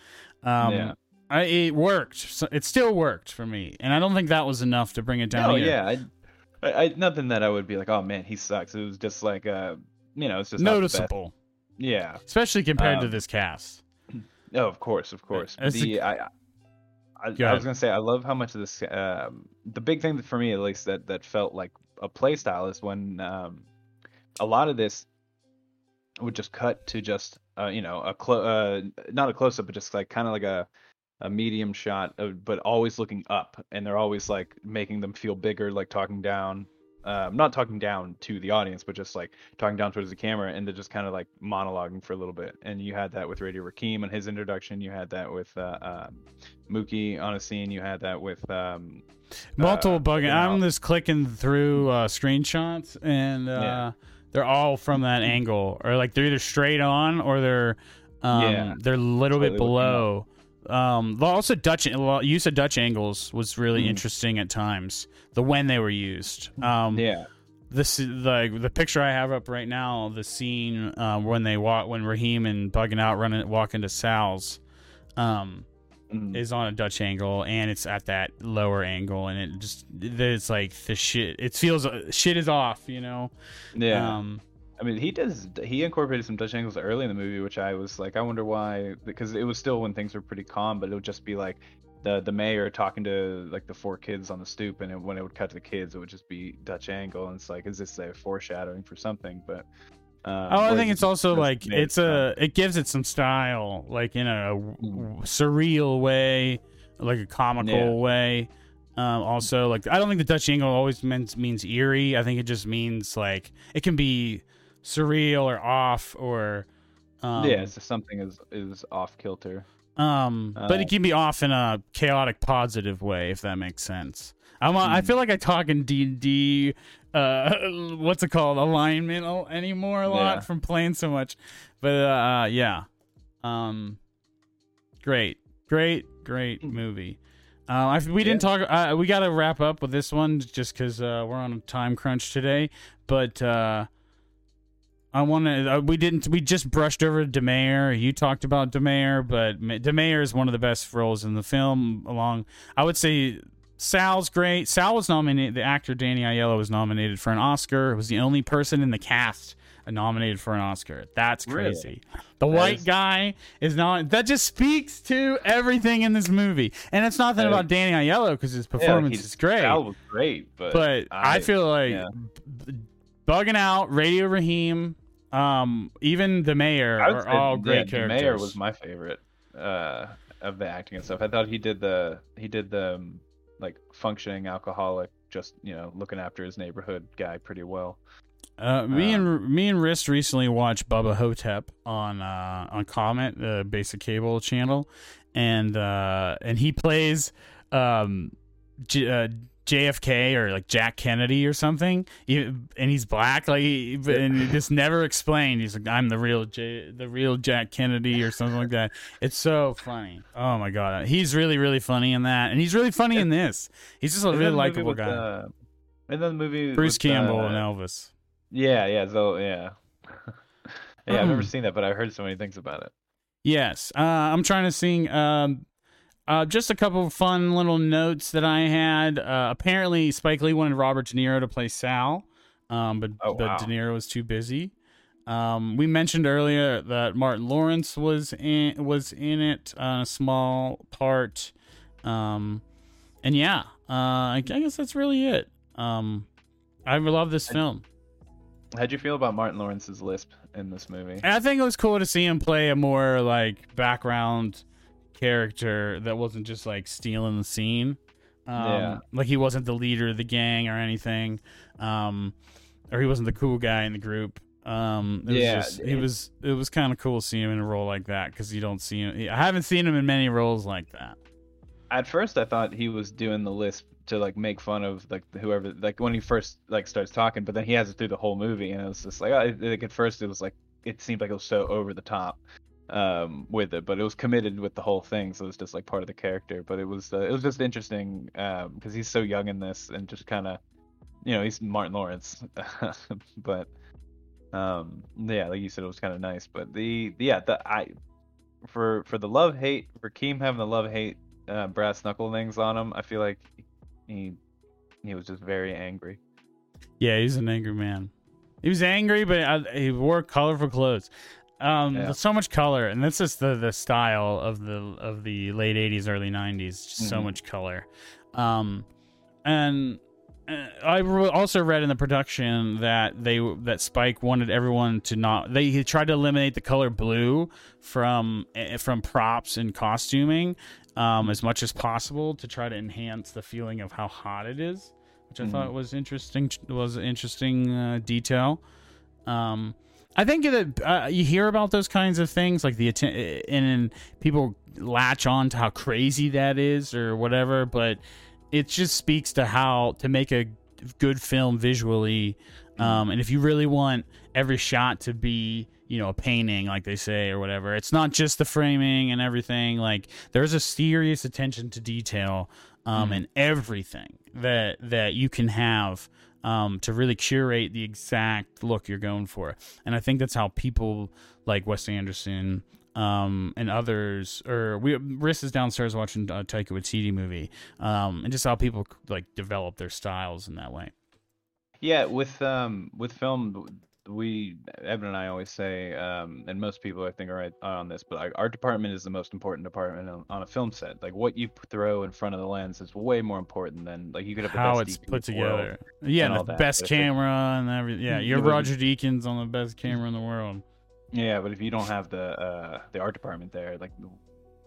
um, Yeah. I, it worked. So it still worked for me, and I don't think that was enough to bring it down. Oh here. yeah, I, I, I, nothing that I would be like, oh man, he sucks. It was just like, uh, you know, it's just not the best. noticeable, Yeah. especially compared to Um, this cast. Oh, of course, of course. The, the- I, I, I, Go I was gonna say, I love how much of this. Um, the big thing for me, at least, that that felt like a play style is when um, a lot of this would just cut to just uh, you know a clo- uh, not a close up, but just like kind of like a a medium shot, of, but always looking up, and they're always like making them feel bigger, like talking down. Um, not talking down to the audience, but just like talking down towards the camera, and they're just kind of like monologuing for a little bit. And you had that with Radio Raheem and his introduction. You had that with uh, um, Mookie on a scene. You had that with um, Multiple uh, bugging. you know. I'm just clicking through uh, screenshots, and uh, Yeah. They're all from that angle, or like they're either straight on or they're um, Yeah. they're a little bit below. Um, also Dutch use of Dutch angles was really Mhm. interesting at times. The when they were used. Um, yeah, this the the picture I have up right now, the scene uh, when they walk when Raheem and bugging out running walk into Sal's. Um, Mm. is on a Dutch angle and it's at that lower angle and it just it's like the shit it feels shit is off you know yeah. um I mean, he does. He incorporated some Dutch angles early in the movie, which I was like, I wonder why, because it was still when things were pretty calm, but it would just be like the the mayor talking to like the four kids on the stoop, and it, when it would cut to the kids, it would just be Dutch angle, and it's like, is this a foreshadowing for something? But um, oh I think it's also like it's it a it gives it some style like in a surreal way like a comical Yeah. way um also like I don't think the Dutch angle always means means eerie I think it just means like it can be surreal or off or um, yeah, just something is is off kilter. Um, but Uh, it can be off in a chaotic, positive way, if that makes sense. I'm, I Hmm. feel like I talk in D D. Uh, what's it called? Alignment anymore a lot Yeah. from playing so much, but uh, yeah. Um, great, great, great Hmm. movie. Uh, I, we didn't talk. Uh, we got to wrap up with this one just because uh, we're on a time crunch today. But uh, I want to. Uh, we didn't. We just brushed over Da Mayor. You talked about Da Mayor, but Ma- Da Mayor is one of the best roles in the film. Along, I would say Sal's great. Sal was nominated. The actor Danny Aiello was nominated for an Oscar. It was the only person in the cast nominated for an Oscar. That's Really? crazy. The That white is- guy is not. That just speaks to everything in this movie. And it's nothing about Danny Aiello because his performance he's- is great. Sal was great, but but I, feel like yeah. b- bugging out, Radio Raheem, um, even the mayor I are say, all great yeah, characters. The mayor was my favorite uh, of the acting and stuff. I thought he did the he did the um, like functioning alcoholic, just you know looking after his neighborhood guy pretty well. Uh, me Um, and me and Riss recently watched Bubba Ho-Tep on uh, on Comet, the basic cable channel, and uh, and he plays um, uh, JFK or like Jack Kennedy or something, and he's black, like, he- and it just never explained. He's like, I'm the real J- the real Jack Kennedy or something like that. It's so funny. Oh my god, he's really really funny in that, and he's really funny in this. He's just a really then the movie likable guy. Uh, and then the movie Bruce with, Campbell uh, and Elvis. Yeah, yeah, so yeah. yeah, I've never Mm. seen that, but I've heard so many things about it. Yes, uh, I'm trying to sing. Um, uh, just a couple of fun little notes that I had. Uh, apparently, Spike Lee wanted Robert De Niro to play Sal, um, but Oh, but wow. De Niro was too busy. Um, we mentioned earlier that Martin Lawrence was in was in it, uh, a small part. Um, and yeah, uh, I guess that's really it. Um, I love this film. How'd you feel about Martin Lawrence's lisp in this movie? I think it was cool to see him play a more like background character that wasn't just like stealing the scene. Um, Yeah. Like he wasn't the leader of the gang or anything, um, or he wasn't the cool guy in the group. Um, it was Yeah, just, it it- was it was kind of cool to see him in a role like that because you don't see him. I haven't seen him in many roles like that. At first, I thought he was doing the lisp to like make fun of like whoever like when he first like starts talking, but then he has it through the whole movie, and it was just like, I, like at first it was like it seemed like it was so over the top, um, with it, but it was committed with the whole thing, so it was just like part of the character. But it was uh, it was just interesting because um, he's so young in this and just kind of, you know, he's Martin Lawrence, but um, yeah, like you said, it was kind of nice. But the yeah, the I for for the love hate for Keem having the love hate uh, brass knuckle things on him, I feel like he he was just very angry. Yeah, he's an angry man. He was angry, but uh, he wore colorful clothes. Um, Yeah. so much color, and this is the the style of the of the late '80s, early '90s. Just so Mhm. much color. Um, and uh, I also read in the production that they that Spike wanted everyone to not. They he tried to eliminate the color blue from eh, from props and costuming um, as much as possible to try to enhance the feeling of how hot it is, which I Mhm. thought was interesting. Was an interesting uh, detail. Um, I think that uh, you hear about those kinds of things, like the atten- and then people latch on to how crazy that is or whatever, but it just speaks to how to make a good film visually. Um, and if you really want every shot to be, you know, a painting, like they say, or whatever, it's not just the framing and everything. Like there's a serious attention to detail um, Mhm. in everything that that you can have um, to really curate the exact look you're going for. And I think that's how people like Wes Anderson um, and others, or we Riss is downstairs watching a Taika Waititi movie, um, and just how people like develop their styles in that way. Yeah, with um with film, we Evan and I always say, um, and most people I think are right on this, but like, our department is the most important department on, on a film set. Like what you throw in front of the lens is way more important than like you could have the How best it's DP put in the world. together, yeah, and and the best if it- camera and everything. Yeah, Mm, you're Roger Deakins on the best camera in the world. Yeah, but if you don't have the uh the art department there, like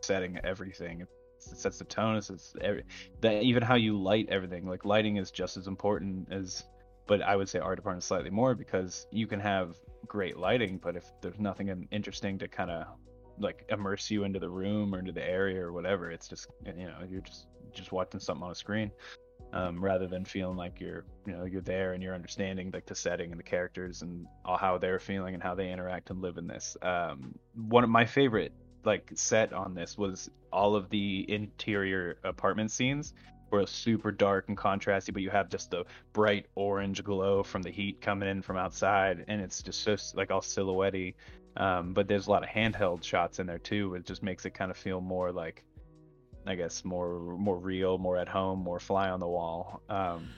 setting everything, it sets the tone. It's it's every, that even how you light everything. Like lighting is just as important as, but I would say art department slightly more because you can have great lighting, but if there's nothing interesting to kind of like immerse you into the room or into the area or whatever, it's just you know you're just just watching something on a screen. Um, rather than feeling like you're, you know, you're there and you're understanding like the setting and the characters and all how they're feeling and how they interact and live in this. Um, one of my favorite like set on this was all of the interior apartment scenes were super dark and contrasty, but you have just the bright orange glow from the heat coming in from outside, and it's just so like all silhouette um, but there's a lot of handheld shots in there too. It just makes it kind of feel more like, I guess, more more real, more at home, more fly on the wall. Um,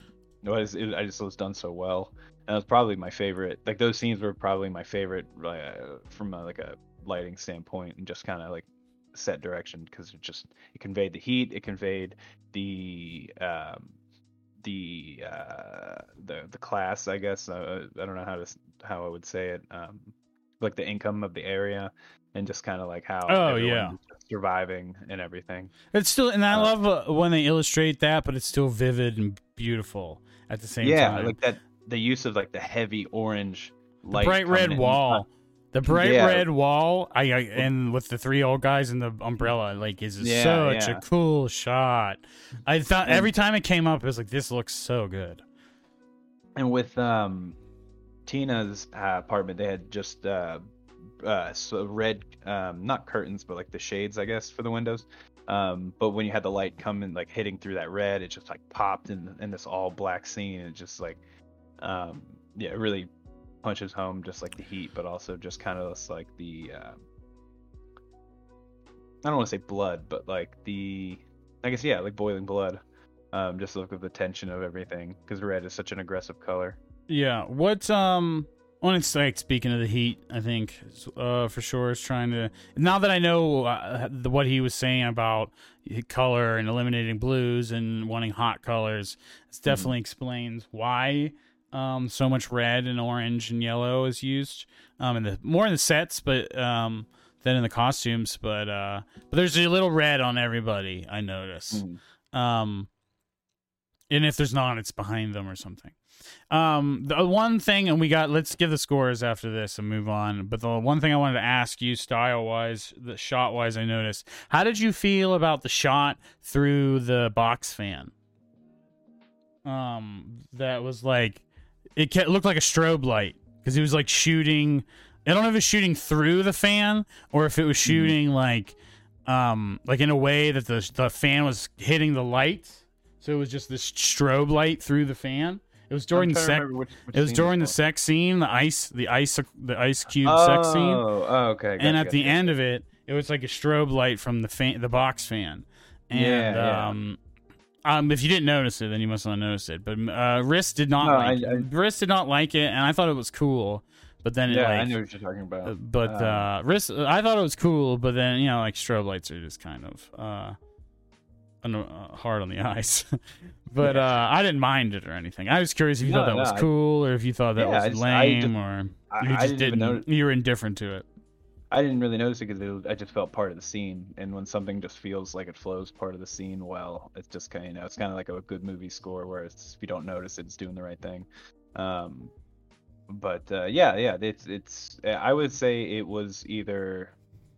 it was, it, I just it was done so well, and it was probably my favorite. Like those scenes were probably my favorite uh, from a, like a lighting standpoint, and just kind of like set direction because it just it conveyed the heat, it conveyed the um, the uh, the the class, I guess. Uh, I don't know how to how I would say it. Um, like the income of the area, and just kind of like how Oh, yeah. surviving and everything. It's still, and I Uh, love uh, when they illustrate that, but it's still vivid and beautiful at the same yeah, time. like that. The use of like the heavy orange the light, bright red in. wall. The bright Yeah. red wall, I, I and with the three old guys and the umbrella, like is Yeah, such yeah. a cool shot. I thought every time it came up, it was like this looks so good. and with um Tina's uh, apartment, they had just uh, uh, so red, um, not curtains, but like the shades, I guess, for the windows. Um, but when you had the light coming, like hitting through that red, it just like popped in in this all black scene. It just like, um, yeah, it really punches home just like the heat, but also just kind of like the, uh, I don't want to say blood, but like the, I guess yeah, like boiling blood. Um, just look at the tension of everything because red is such an aggressive color. Yeah. What um when it's like speaking of the heat, I think uh for sure is trying to now that I know uh, the, what he was saying about color and eliminating blues and wanting hot colors, it definitely explains why um so much red and orange and yellow is used um in the more in the sets, but um than in the costumes, but uh but there's a little red on everybody, I notice. Mhm. Um, and if there's not, it's behind them or something. Um, the one thing, and we got let's give the scores after this and move on. But the one thing I wanted to ask you, style wise, the shot wise, I noticed. How did you feel about the shot through the box fan? Um, that was like it ca- looked like a strobe light because he was like shooting I don't know if it's shooting through the fan or if it was Mm-hmm. shooting like um like in a way that the the fan was hitting the light. So it was just this strobe light through the fan. It was during the sex. which- which It was scene during the sex scene, the ice, the ice, the ice cube oh, sex scene, Oh, okay. and gotcha, at the gotcha. end of it, it was like a strobe light from the fan, the box fan. And Yeah, yeah. um, um, if you didn't notice it, then you must not notice it. But uh, Riss did not No, like. I- I- Riss did not like it, and I thought it was cool. But then it Yeah, like, I know what you're talking about. uh, but uh, Riss, I thought it was cool. But then you know, like strobe lights are just kind of uh, uh hard on the eyes. but uh, I didn't mind it or anything. I was curious if you No, thought that no, was I- cool or if you thought that Yeah, was just- lame just- or I- you I just didn't You were indifferent to it. I didn't really notice it because I just felt part of the scene, and when something just feels like it flows part of the scene well, it's just kind of you know it's kind of like a good movie score where it's, if you don't notice it, it's doing the right thing. Um, but uh, yeah, yeah, it's it's I would say it was either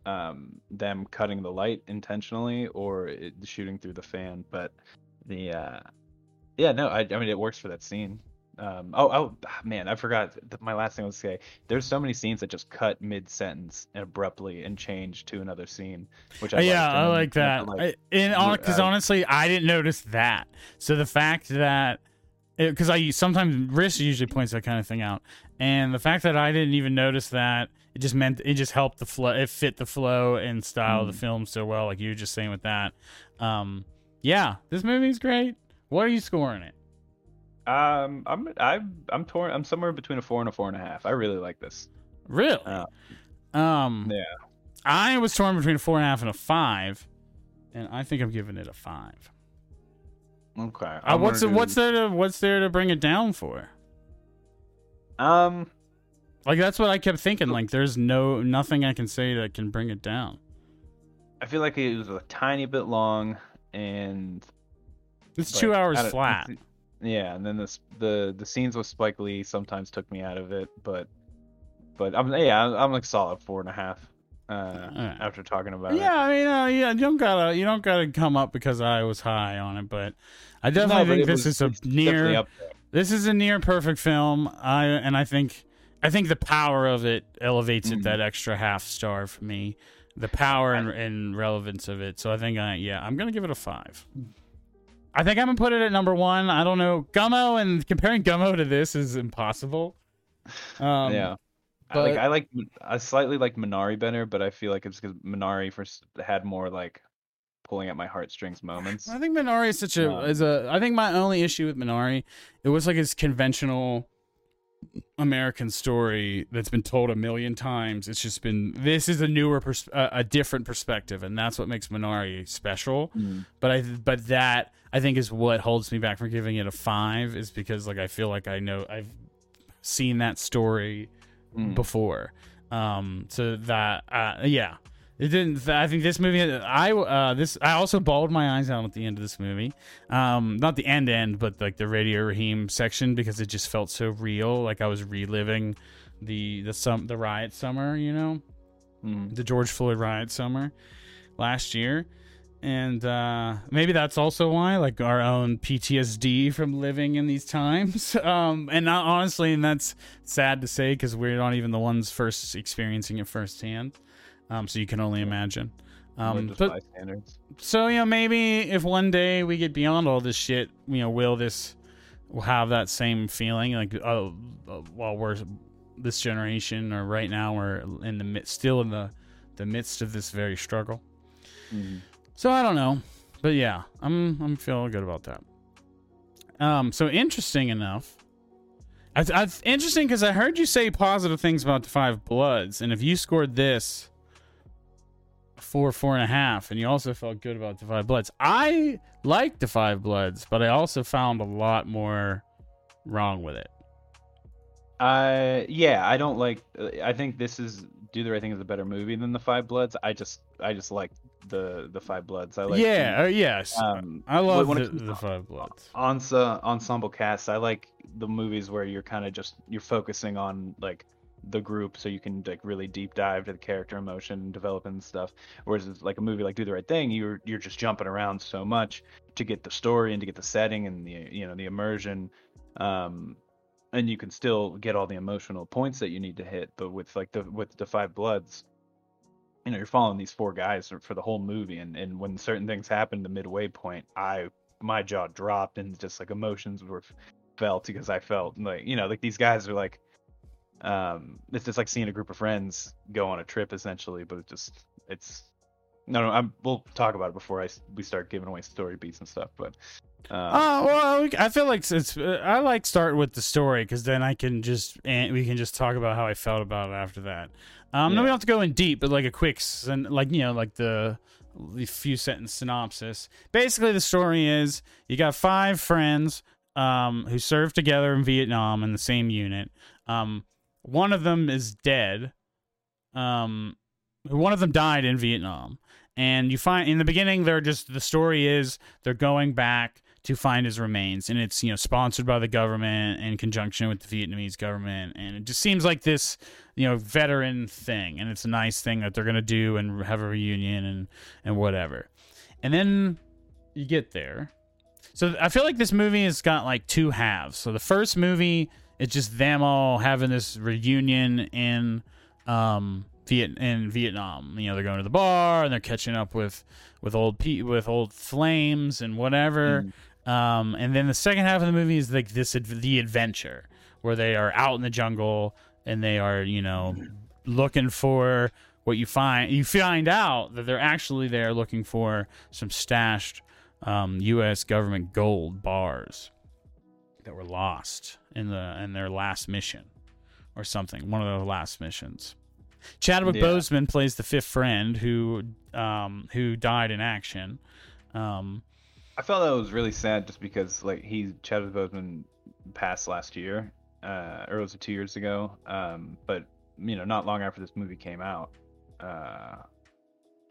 um, them cutting the light intentionally or it, shooting through the fan, but the uh, yeah, no, I, I mean it works for that scene. Um, oh, oh, man, I forgot my last thing I was to say. There's so many scenes that just cut mid sentence abruptly and change to another scene, which I yeah, I like that. like, I, and re- because uh, honestly, I didn't notice that. So the fact that because I sometimes Riss usually points that kind of thing out, and the fact that I didn't even notice that it just meant it just helped the flow. It fit the flow and style of the Mm. film so well, like you were just saying with that. Um, yeah, this movie's great. What are you scoring it? Um, I'm I'm I'm torn. I'm somewhere between a four and a four and a half. I really like this. Really? Uh, um, yeah. I was torn between a four and a half and a five, and I think I'm giving it a five. Okay. Uh, what's do- what's there to what's there to bring it down for? um Like that's what I kept thinking. Like there's no nothing I can say that can bring it down. I feel like it was a tiny bit long and It's like, two hours flat. Yeah, and then this the the scenes with Spike Lee sometimes took me out of it, but but I'm yeah I'm, I'm like solid four and a half. Uh, Alright. after talking about it. Yeah, I mean, uh, yeah, you don't gotta you don't gotta come up because I was high on it, but I No, definitely but think this was- is a near up this is a near perfect film. I and I think I think the power of it elevates it Mhm. that extra half star for me. The power and, and relevance of it. So I think I yeah, I'm gonna give it a five. I think I'm gonna put it at number one. I don't know. Gummo and comparing Gummo to this is impossible. Um, yeah. I like I like I slightly like Minari better, but I feel like it's because Minari first had more like pulling at my heartstrings moments. I think Minari is such a Um, is a. I think my only issue with Minari, it was like his conventional American story that's been told a million times. It's just been this is a newer, pers- uh, a different perspective, and that's what makes Minari special. Mm. But I but that I think is what holds me back from giving it a five is because like I feel like I know I've seen that story Mm. before. Um, so that uh, yeah, it didn't. I think this movie. I uh, this I also bawled my eyes out at the end of this movie. Um, not the end end, but like the Radio Raheem section because it just felt so real. Like I was reliving the the sum the riot summer. You know, Mm. the George Floyd riot summer last year. And uh, maybe that's also why, like our own PTSD from living in these times. Um, and not, honestly, and that's sad to say because we're not even the ones first experiencing it firsthand. Um, so you can only imagine. Um, but so you know, maybe if one day we get beyond all this shit, you know, will this will have that same feeling? Like, oh, uh, while we're this generation, or right now, we're in the midst, still in the the midst of this very struggle. Mm. So I don't know, but yeah, I'm I'm feeling good about that. Um, so interesting enough. I, I, interesting because I heard you say positive things about the Five Bloods, and if you scored this four, four and a half, and you also felt good about the Five Bloods, I liked the Five Bloods, but I also found a lot more wrong with it. Uh, yeah, I don't like. I think this is Do the Right Thing is a better movie than the Five Bloods. I just, I just like the the Five Bloods. I like. yeah, uh, yes, um, I love when the, it the Five Bloods. ense- ensemble cast. I like the movies where you're kind of just you're focusing on like the group, so you can like really deep dive to the character emotion and develop and stuff. Whereas it's like a movie like Do the Right Thing, you're you're just jumping around so much to get the story and to get the setting and the you know the immersion. Um, and you can still get all the emotional points that you need to hit. But with like the with the Five Bloods, you know, you're following these four guys for the whole movie, and and when certain things happen, the midway point, I my jaw dropped and just like emotions were felt because I felt like you know like these guys are like um it's just like seeing a group of friends go on a trip essentially but it just it's no no I'm we'll talk about it before I we start giving away story beats and stuff but um, oh well I feel like it's uh, I like starting with the story because then I can just and we can just talk about how I felt about it after that um yeah. no we don't have to go in deep but like a quick and like you know like the the few sentence synopsis basically the story is you got five friends um, who served together in Vietnam in the same unit. Um, one of them is dead. Um, one of them died in Vietnam, and you find in the beginning they're just the story is they're going back to find his remains, and it's you know sponsored by the government in conjunction with the Vietnamese government, and it just seems like this you know veteran thing, and it's a nice thing that they're gonna do and have a reunion and and whatever, and then you get there. So I feel like this movie has got like two halves. So the first movie is just them all having this reunion in um Viet in Vietnam. You know, they're going to the bar and they're catching up with with old Pete with old flames and whatever. Mm. Um, and then the second half of the movie is like this the adventure where they are out in the jungle and they are you know looking for what you find you find out that they're actually there looking for some stashed um, U.S. government gold bars that were lost in the in their last mission or something. One of the last missions. Chadwick yeah. Boseman plays the fifth friend who um, who died in action. Um, I felt that was really sad just because like he Chadwick Boseman passed last year, uh, or was it two years ago? Um, but you know, not long after this movie came out, uh,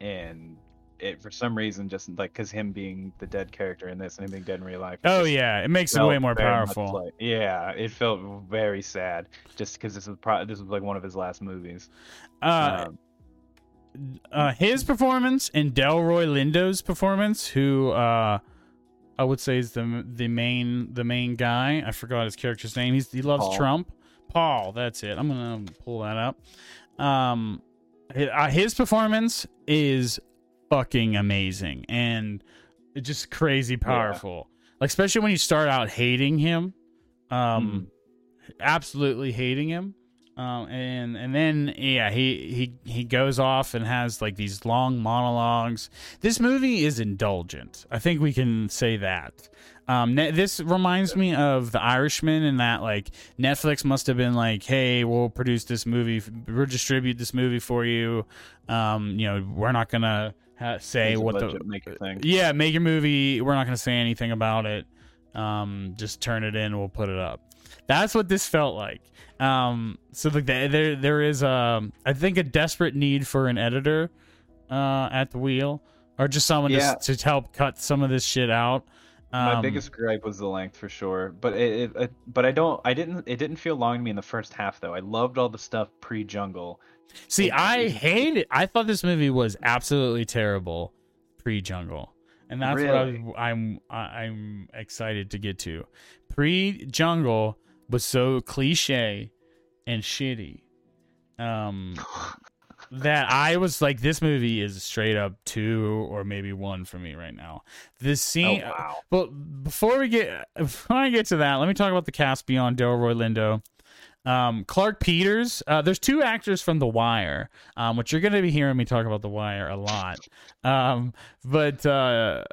and it for some reason just like because him being the dead character in this and him being dead in real life. Oh yeah, it makes it way more powerful. Like, yeah, it felt very sad just because this was pro- this was like one of his last movies. Uh, um, uh, his performance and Delroy Lindo's performance, who uh, I would say is the the main the main guy. I forgot his character's name. He's he loves Paul. Trump. Paul, that's it. I'm gonna pull that up. Um, his performance is fucking amazing and just crazy powerful. Yeah. Like especially when you start out hating him, um, mm. absolutely hating him. Um, and and then yeah, he he he goes off and has like these long monologues. This movie is indulgent. I think we can say that. Um, ne- this reminds me of The Irishman in that like Netflix must have been like, "Hey, we'll produce this movie, we'll distribute this movie for you. Um, you know, we're not gonna ha- say what the make thing. yeah make your movie. We're not going to say anything about it. Um, just turn it in. We'll put it up. That's what this felt like. Um, so like the, there there is um I think a desperate need for an editor uh at the wheel or just someone yeah. to, to help cut some of this shit out. Um, My biggest gripe was the length for sure, but it, it, it, but I don't I didn't it didn't feel long to me in the first half though. I loved all the stuff pre Jungle See, I hate it. I thought this movie was absolutely terrible pre Jungle, and that's really? what I, I'm I'm excited to get to. Pre Jungle was so cliche and shitty, um, that I was like, this movie is straight up two or maybe one for me right now. This scene, oh, wow. but before we get before I get to that, let me talk about the cast beyond Delroy Lindo. Um, Clarke Peters. Uh, there's two actors from The Wire, um, which you're going to be hearing me talk about The Wire a lot. Um, but uh,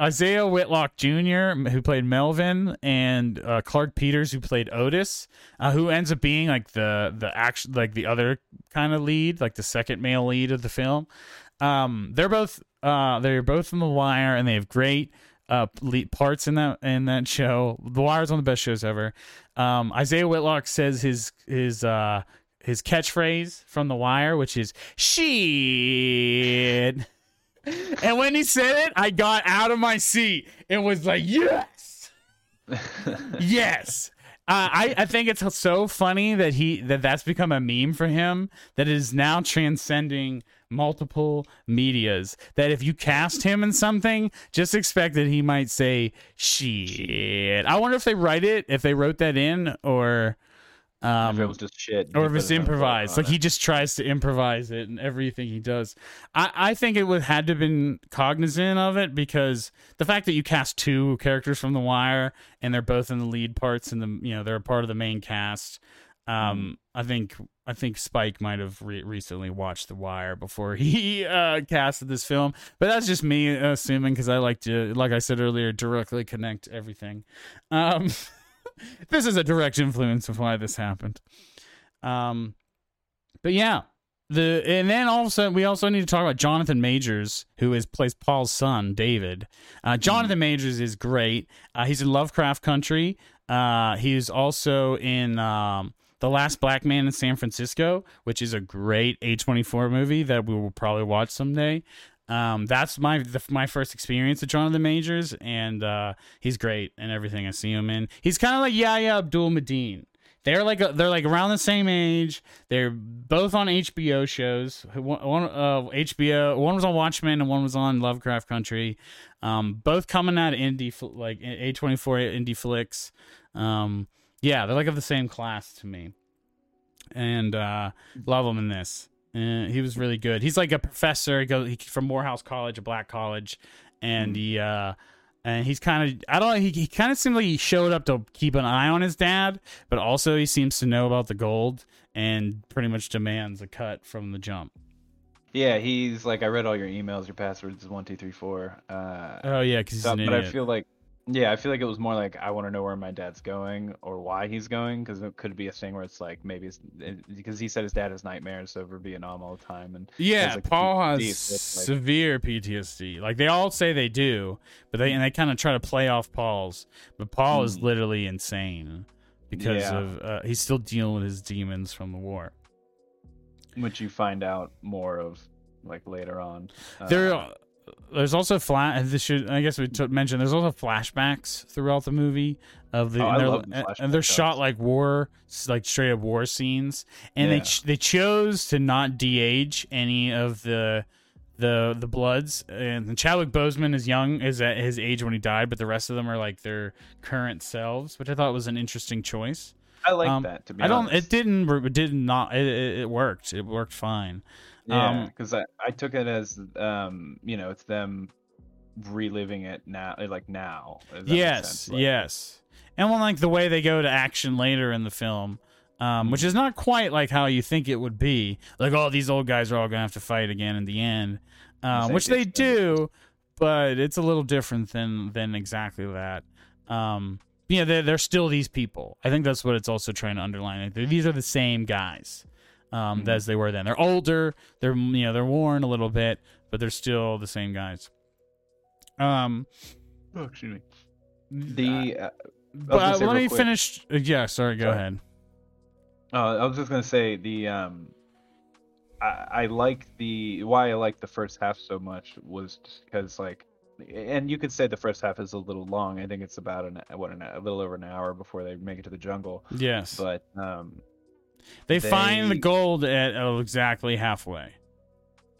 Isaiah Whitlock Jr., who played Melvin, and uh, Clarke Peters, who played Otis, uh, who ends up being like the the action, like the other kind of lead, like the second male lead of the film. Um, they're both uh, they're both from The Wire, and they have great uh, parts in that in that show. The Wire's one of the best shows ever. Um, Isaiah Whitlock says his his uh, his catchphrase from The Wire, which is "shit." and when he said it, I got out of my seat and was like, "Yes, yes." Uh, I, I think it's so funny that he that that's become a meme for him that is now transcending multiple medias. That if you cast him in something, just expect that he might say shit. I wonder if they write it, if they wrote that in, or um, if it was just shit, or if it's his own flavor improvised. Like it. he just tries to improvise it and everything he does. I, I think it would had to have been cognizant of it because the fact that you cast two characters from The Wire and they're both in the lead parts and the you know they're a part of the main cast. Um, I think I think Spike might have re- recently watched The Wire before he uh, casted this film, but that's just me assuming because I like to, like I said earlier, directly connect everything. Um, this is a direct influence of why this happened. Um, but yeah, the and then also we also need to talk about Jonathan Majors, who is plays Paul's son, David. Uh, Jonathan Majors is great. Uh, he's in Lovecraft Country. Uh, he's also in um, The Last Black Man in San Francisco, which is a great A24 movie that we will probably watch someday. Um, that's my the, my first experience with Jonathan Majors, and uh, he's great and everything I see him in. He's kind of like Yahya Abdul Mateen. They're like they're like around the same age. They're both on HBO shows. One, uh, HBO, one was on Watchmen and one was on Lovecraft Country. Um, both coming out of indie like A twenty four indie flicks. Um, yeah, they're like of the same class to me, and uh, love them in this. Uh, he was really good. He's like a professor. He goes he, from Morehouse College, a black college, and he uh, and he's kind of I don't know. He, he kind of seemed like he showed up to keep an eye on his dad, but also he seems to know about the gold and pretty much demands a cut from the jump. Yeah, he's like, I read all your emails. Your passwords is one two three four. Uh, Oh yeah, because he's an but I feel like, yeah, I feel like it was more like I want to know where my dad's going or why he's going because it could be a thing where it's like maybe it's because he said his dad has nightmares over Vietnam all the time and Yeah, like, Paul has PTSD, it's like- severe PTSD. Like they all say they do, but they and they kind of try to play off Paul's. But Paul is Hmm. literally insane because Yeah. of uh, he's still dealing with his demons from the war. which you find out more of like later on. Uh, There, there's also flat. This should I guess we t- mentioned. There's also flashbacks throughout the movie of the Oh, and they're, the and- they're shot like war, like straight up war scenes. And they ch- they chose to not de-age any of the the the bloods. And Chadwick Boseman is young, is at his age when he died, but the rest of them are like their current selves, which I thought was an interesting choice. I like um, that to be I don't. honest. It didn't. It did not. It, it worked. It worked fine. Yeah, um, because I, I took it as um you know it's them reliving it now like now. if that makes yes. Like, yes and when like the way they go to action later in the film um, which is not quite like how you think it would be like oh these old guys are all gonna have to fight again in the end um, which they it's gonna be- do but it's a little different than than exactly that um, yeah they're, they're still these people i think that's what it's also trying to underline Like, these are the same guys um, Mhm. as they were then they're older they're you know they're worn a little bit but they're still the same guys um Oh, excuse me. The uh, but gonna let me quick- finish. uh, Yeah, sorry. Go Sorry. ahead. uh, I was just gonna say the um I, I like the why I like the first half so much was just because like and you could say the first half is a little long. I think it's about an what an, a little over an hour before they make it to the jungle. Yes, But um, they, find the gold at oh, exactly halfway.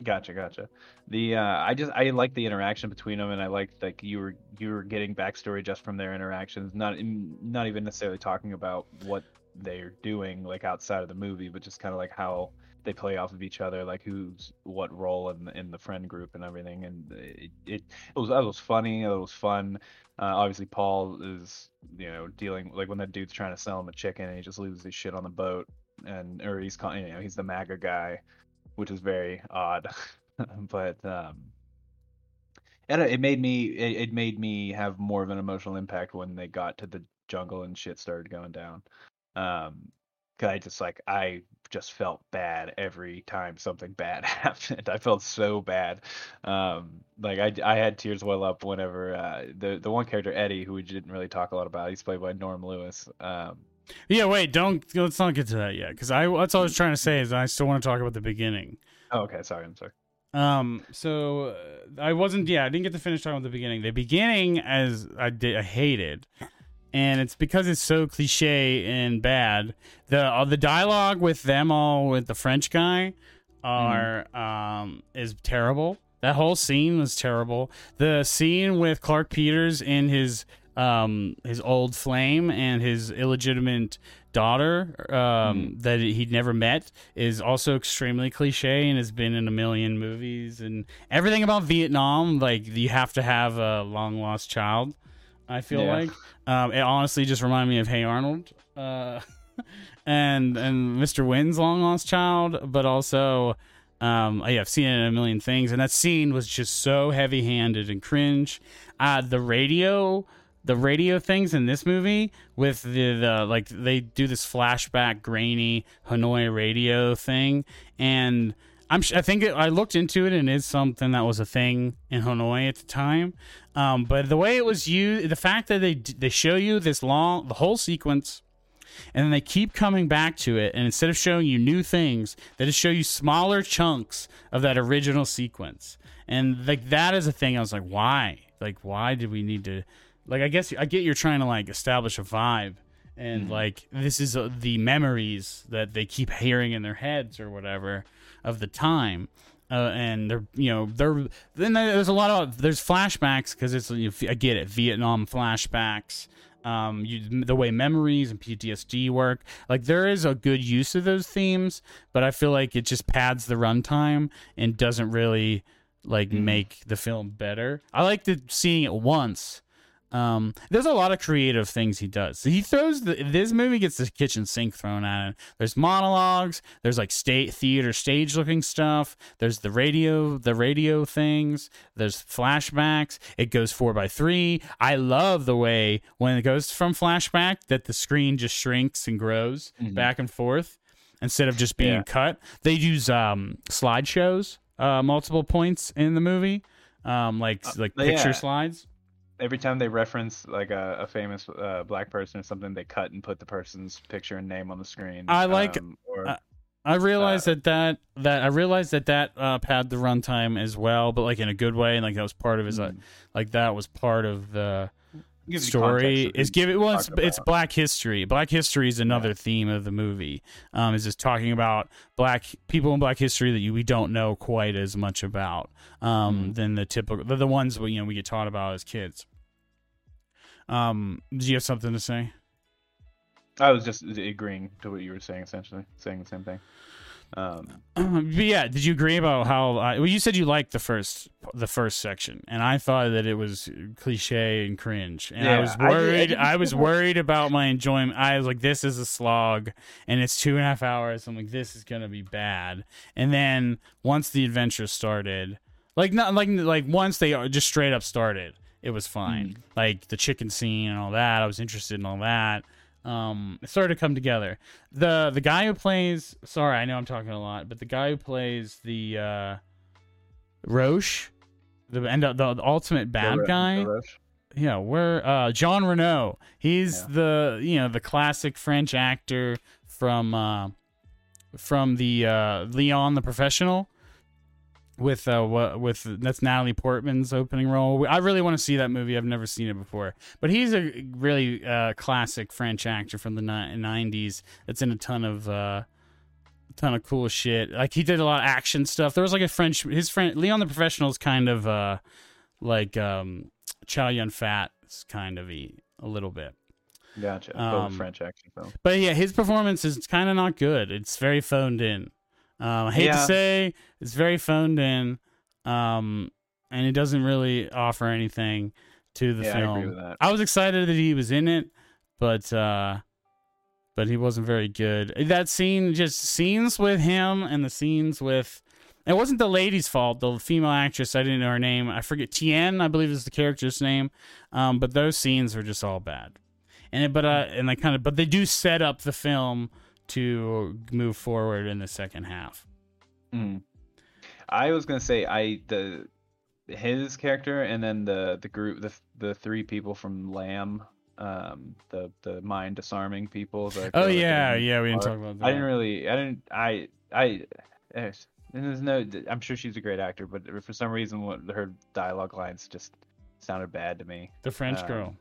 Gotcha, gotcha. The uh, I just I like the interaction between them, and I liked like you were you were getting backstory just from their interactions, not not even necessarily talking about what they're doing like outside of the movie, but just kind of like how they play off of each other, like who's what role in the, in the friend group and everything. And it it, it was it was funny, it was fun. Uh, obviously, Paul is you know dealing like when that dude's trying to sell him a chicken, and he just loses his shit on the boat, and or he's call- you know he's the MAGA guy which is very odd. but um, and it made me it, it made me have more of an emotional impact when they got to the jungle and shit started going down. Um, I just like I just felt bad every time something bad happened. I felt so bad. Um, like I I had tears well up whenever uh, the the one character Eddie, who we didn't really talk a lot about, he's played by Norm Lewis. Um, Yeah, wait, don't let's not get to that yet because I that's all I was trying to say is I still want to talk about the beginning. oh, okay, sorry, I'm sorry. Um, so uh, I wasn't. Yeah, I didn't get to finish talking about the beginning. The beginning, as I did, I hated, and it's because it's so cliche and bad. The uh, the dialogue with them all with the French guy are um is terrible. That whole scene was terrible. The scene with Clarke Peters in his um his old flame and his illegitimate daughter um that he'd never met is also extremely cliche and has been in a million movies and everything about Vietnam like you have to have a long lost child. I feel Yeah. like um, it honestly just reminded me of Hey Arnold. Uh, and and Mr. Hyunh's long lost child, but also um, yeah, I've seen it in a million things, and that scene was just so heavy handed and cringe. Uh, the radio, the radio things in this movie with the, the like they do this flashback grainy Hanoi radio thing, and I'm I think it, I looked into it and it's something that was a thing in Hanoi at the time. Um, but the way it was used, the fact that they they show you this long the whole sequence and then they keep coming back to it and instead of showing you new things they just show you smaller chunks of that original sequence. And like that is a thing i was like why? Like why did we need to like i guess i get you're trying to like establish a vibe and like this is uh, the memories that they keep hearing in their heads or whatever of the time uh, and they're you know they're then there's a lot of there's flashbacks because it's you know, I get it Vietnam flashbacks um you, the way memories and PTSD work. Like there is a good use of those themes but I feel like it just pads the runtime and doesn't really like make the film better. I like the seeing it once um, there's a lot of creative things he does. He throws the this movie gets the kitchen sink thrown at it. There's monologues. There's like state theater stage looking stuff. There's the radio the radio things. There's flashbacks. It goes four by three. I love the way when it goes from flashback that the screen just shrinks and grows back and forth instead of just being Yeah. cut. They use um, slideshows, uh, multiple points in the movie, um, like like yeah. picture slides. Every time they reference like a, a famous uh, black person or something, they cut and put the person's picture and name on the screen. I like- um, or, uh, I realized Uh, that that that I realized that that uh, pad the runtime as well, but like in a good way, and like that was part of his uh, Mm. like that was part of the story. Is give it well, it's, it's. Black History. Black History is another theme of the movie. Um, is just talking about black people in Black History that you, we don't know quite as much about um Mhm. than the typical the, the ones we you know we get taught about as kids. Um, do you have something to say? I was just agreeing to what you were saying, essentially saying the same thing. Um, Um, but yeah, did you agree about how? I, well, you said you liked the first the first section, and I thought that it was cliche and cringe, and I Yeah, was I I worried. didn't I, was worried about my enjoyment. I was like, "This is a slog," and it's two and a half hours. I'm like, "This is gonna be bad." And then once the adventure started, like not like like once they just straight up started, it was fine. Like the chicken scene and all that, I was interested in all that um it started to come together the the guy who plays sorry i know i'm talking a lot but the guy who plays the uh roche the end up the, the ultimate bad the- guy the Roche. yeah where uh Jean Reno he's Yeah. the you know the classic french actor from uh from the uh leon the professional with uh what with that's Natalie Portman's opening role. I really want to see that movie. I've never seen it before. But he's a really uh classic French actor from the 90s that's in a ton of uh ton of cool shit. Like he did a lot of action stuff. There was like a French his friend Leon the Professional is kind of uh like um Chow Yun Fat kind of a, a little bit. Gotcha. Um, French action film. But yeah, his performance is kind of not good. It's very phoned in. Um, I hate to say it's very phoned in, um, and it doesn't really offer anything to the Yeah, I film. that. I was excited that he was in it, but uh, but he wasn't very good. That scene, just scenes with him and the scenes with. It wasn't the lady's fault. The female actress, I didn't know her name. I forget. Tien, I believe is the character's name. Um, but those scenes were just all bad. And it, but uh, and they kind of, but they do set up the film to move forward in the second half. Mm. I was gonna say I the his character and then the the group the the three people from Lamb, um the the mind disarming people. Oh yeah, yeah. We didn't talk about that. I didn't really I didn't I I. and there's no. I'm sure she's a great actor, but for some reason, what her dialogue lines just sounded bad to me. the French um, girl.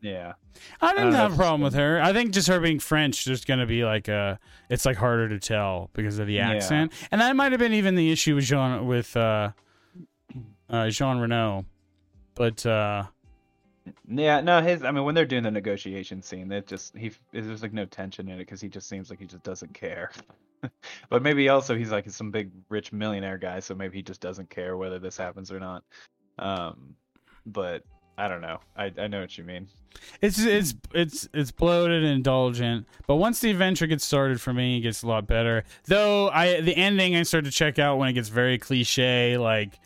Yeah. I I didn't don't have a problem with her. I think just her being French, there's going to be like a, it's like harder to tell because of the Yeah. accent, and that might have been even the issue with Jean with uh, uh, Jean Reno, but uh, Yeah, no, his. I mean, when they're doing the negotiation scene, it just he there's like no tension in it because he just seems like he just doesn't care. but maybe also he's like some big rich millionaire guy, so maybe he just doesn't care whether this happens or not. Um, but I don't know. I I know what you mean. it's it's it's it's bloated and indulgent. But once the adventure gets started for me, it gets a lot better. Though I the ending I start to check out when it gets very cliche, like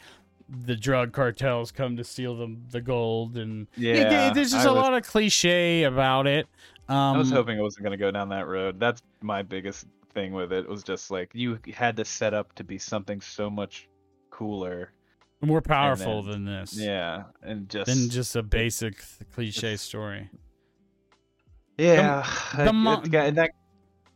the drug cartels come to steal the the gold and Yeah, there's just I a was- lot of cliche about it. Um, I was hoping it wasn't gonna go down that road. That's my biggest thing with it. Was just like you had to set up to be something so much cooler. More powerful then- than this. Yeah, and just Than just a basic cliche story. yeah. the mo- it- it- that,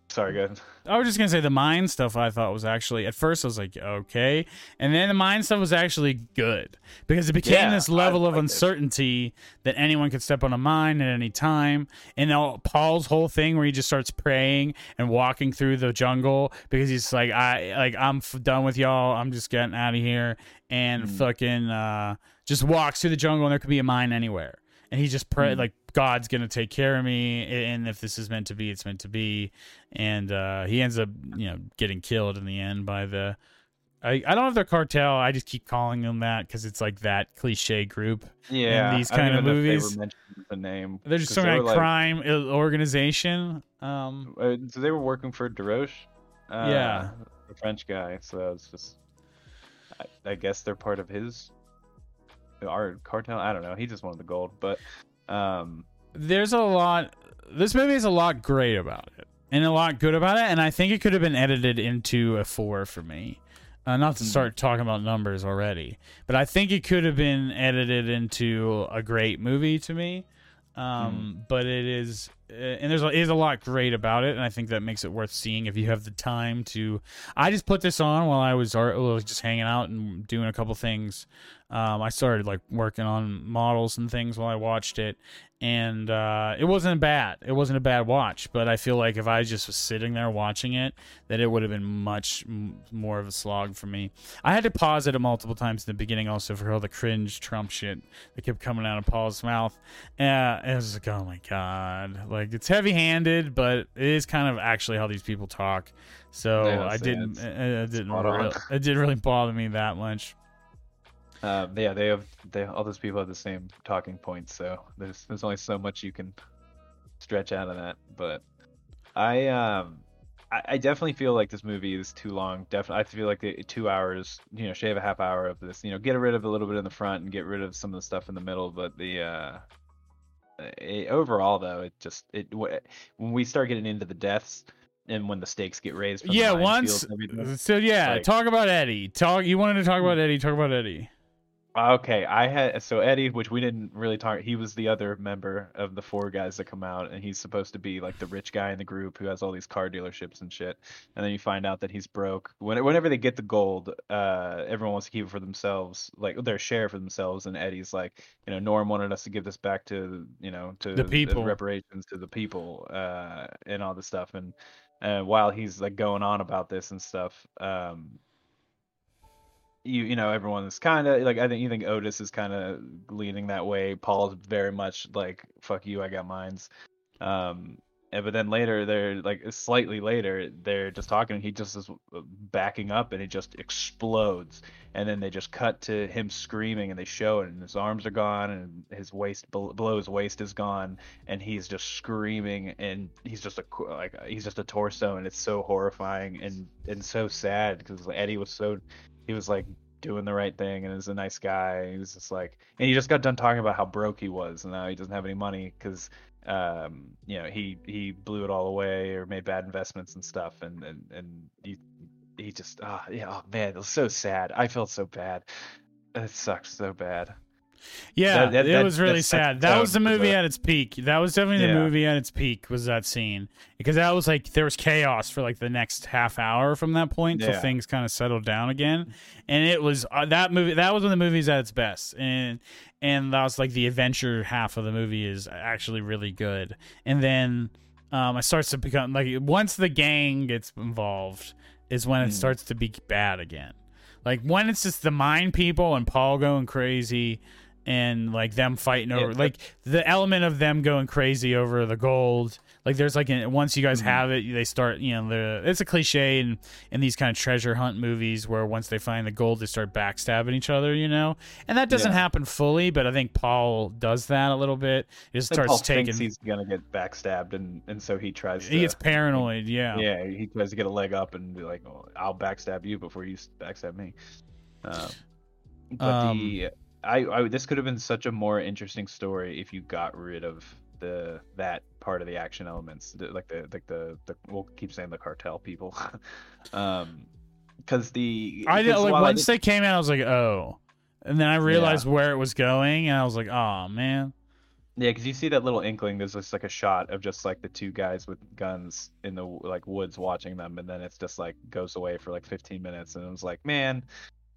sorry, go ahead. I was just gonna say the mind stuff I thought was actually at first I was like okay, and then the mind stuff was actually good because it became Yeah, this I level of uncertainty that anyone could step on a mine at any time. And now Paul's whole thing where he just starts praying and walking through the jungle because he's like I like I'm f- done with y'all. I'm just getting out of here and Mm. fucking uh, just walks through the jungle and there could be a mine anywhere. And he just pray Mm. like God's gonna take care of me, and if this is meant to be, it's meant to be and uh, he ends up you know getting killed in the end by the I, I don't know if they're cartel i just keep calling them that because it's like that cliche group Yeah, these I don't kind of even know if movies, they were the name. They're just some kind of like- crime uh, organization um Uh, so they were working for Desroche. Uh, Yeah. the French guy. So it's just, I, I guess they're part of his, our cartel. I don't know. He just wanted the gold, but um, there's a lot this movie is a lot great about it and a lot good about it and i think it could have been edited into a four for me. Uh, not to Mhm. start talking about numbers already but i think it could have been edited into a great movie to me. Um, but it is uh, and there's a, is a lot great about it and i think that makes it worth seeing if you have the time to. I just put this on while i was, ar- was just hanging out and doing a couple things um, i started like working on models and things while i watched it and uh, it wasn't bad. It wasn't a bad watch, but I feel like if I just was sitting there watching it, that it would have been much m- more of a slog for me. I had to pause it multiple times in the beginning, also for all the cringe Trump shit that kept coming out of Paul's mouth. Uh, it was like, oh my god, like it's heavy-handed, but it is kind of actually how these people talk. So Yeah, I didn't, it, it didn't, spot on. real, it didn't really bother me that much. Uh, yeah, they have they all those people have the same talking points. So there's there's only so much you can stretch out of that. But I um. I I definitely feel like this movie is too long. Definitely, I feel like the two hours, you know, shave a half hour of this. You know, get rid of a little bit in the front and get rid of some of the stuff in the middle. But the uh, eh, overall, though, it just it when we start getting into the deaths and when the stakes get raised. From Yeah, once. So yeah, like- talk about Eddie. Talk. You wanted to talk about Eddie. Talk about Eddie. Okay, I had so Eddie, which we didn't really talk. He was the other member of the four guys that come out, and he's supposed to be like the rich guy in the group who has all these car dealerships and shit. And then you find out that he's broke. When, whenever they get the gold, uh, everyone wants to keep it for themselves, like their share for themselves. And Eddie's like, you know, Norm wanted us to give this back to, you know, to The people. reparations to the people, uh, and all this stuff. And uh, while he's like going on about this and stuff, um, you you know everyone is kind of like I think you think Otis is kind of leaning that way. Paul's very much like fuck you, I got mines. Um, and, but then later they're like slightly later they're just talking and he just is backing up and it just explodes and then they just cut to him screaming and they show it and his arms are gone and his waist below his waist is gone and he's just screaming and he's just a like he's just a torso and it's so horrifying and and so sad because Eddie was so he was like doing the right thing and is a nice guy. He was just like, and he just got done talking about how broke he was and now he doesn't have any money because, um, you know, he he blew it all away or made bad investments and stuff, and and and he he just ah yeah oh man it was so sad. I felt so bad. It sucked so bad. Yeah, That- that- it that- was really sad. That was the movie the- at its peak. That was definitely the Yeah. movie at its peak. Was that scene because that was like there was chaos for like the next half hour from that point till Yeah. things kind of settled down again, and it was uh, that movie. That was when the movie's at its best, and and that was like the adventure half of the movie is actually really good, and then um, it starts to become like once the gang gets involved is when it Mm. starts to be bad again. Like when it's just the mine people and Paul going crazy and like them fighting over Yeah, like the element of them going crazy over the gold like there's like an, once you guys Mhm. have it they start you know the it's a cliche in in these kind of treasure hunt movies where once they find the gold they start backstabbing each other you know and that doesn't Yeah. happen fully but i think paul does that a little bit it just starts Paul taking he's gonna get backstabbed, and and so he tries. To, he gets paranoid yeah Yeah, he tries to get a leg up and be like, oh, "I'll backstab you before you backstab me." Um, but the I, I this could have been such a more interesting story if you got rid of the that part of the action elements, like the like the, the we'll keep saying the cartel people, um, because the I did like I once did- they came out, I was like, oh, and then I realized where it was going, and I was like, oh man, Yeah, because you see that little inkling. There's just like a shot of just like the two guys with guns in the like woods watching them, and then it's just like goes away for like 15 minutes, and it was like, man,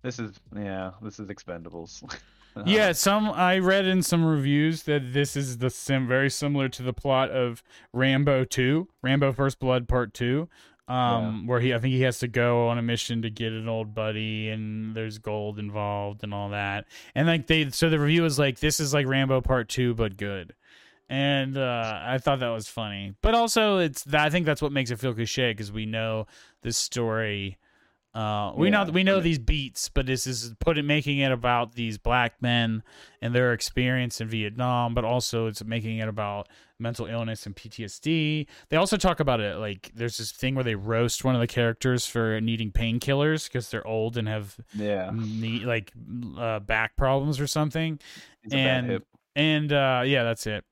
this is yeah, this is Expendables. Um, yeah. Some I read in some reviews that this is the sim very similar to the plot of Rambo Two, Rambo First Blood Part Two. Um, where he, I think he has to go on a mission to get an old buddy, and there's gold involved and all that. And like they, so the review was like, this is like Rambo Part Two, but good. and uh, I thought that was funny. But also, it's that I think that's what makes it feel cliche because we know this story. Uh, we know we know these beats, but this is putting making it about these black men and their experience in Vietnam, but also it's making it about mental illness and PTSD. They also talk about it like there's this thing where they roast one of the characters for needing painkillers because they're old and have Yeah, knee, like uh, back problems or something. It's and and uh yeah that's it.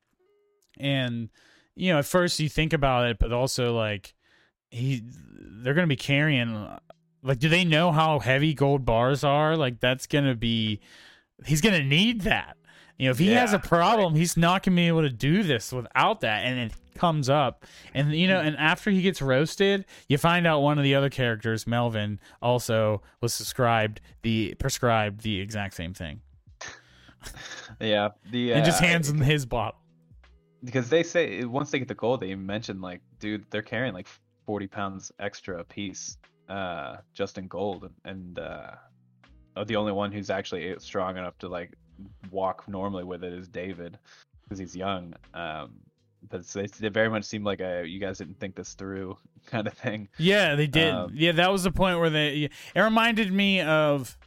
And you know at first you think about it but also like he they're gonna be carrying like do they know how heavy gold bars are? Like that's gonna be he's gonna need that. You know if he has a problem he's not gonna be able to do this without that and it comes up. And you know and after he gets roasted you find out one of the other characters melvin also was prescribed the prescribed the exact same thing. Yeah, the and just uh, hands him his bottle. Because they say once they get the gold, they mention like, dude, they're carrying like 40 pounds extra a piece, uh, just in gold, and uh, the only one who's actually strong enough to like walk normally with it is David, because he's young. Um, but they, they very much seemed like a you guys didn't think this through kind of thing. Yeah, they did. Um, yeah, that was the point where they. It reminded me of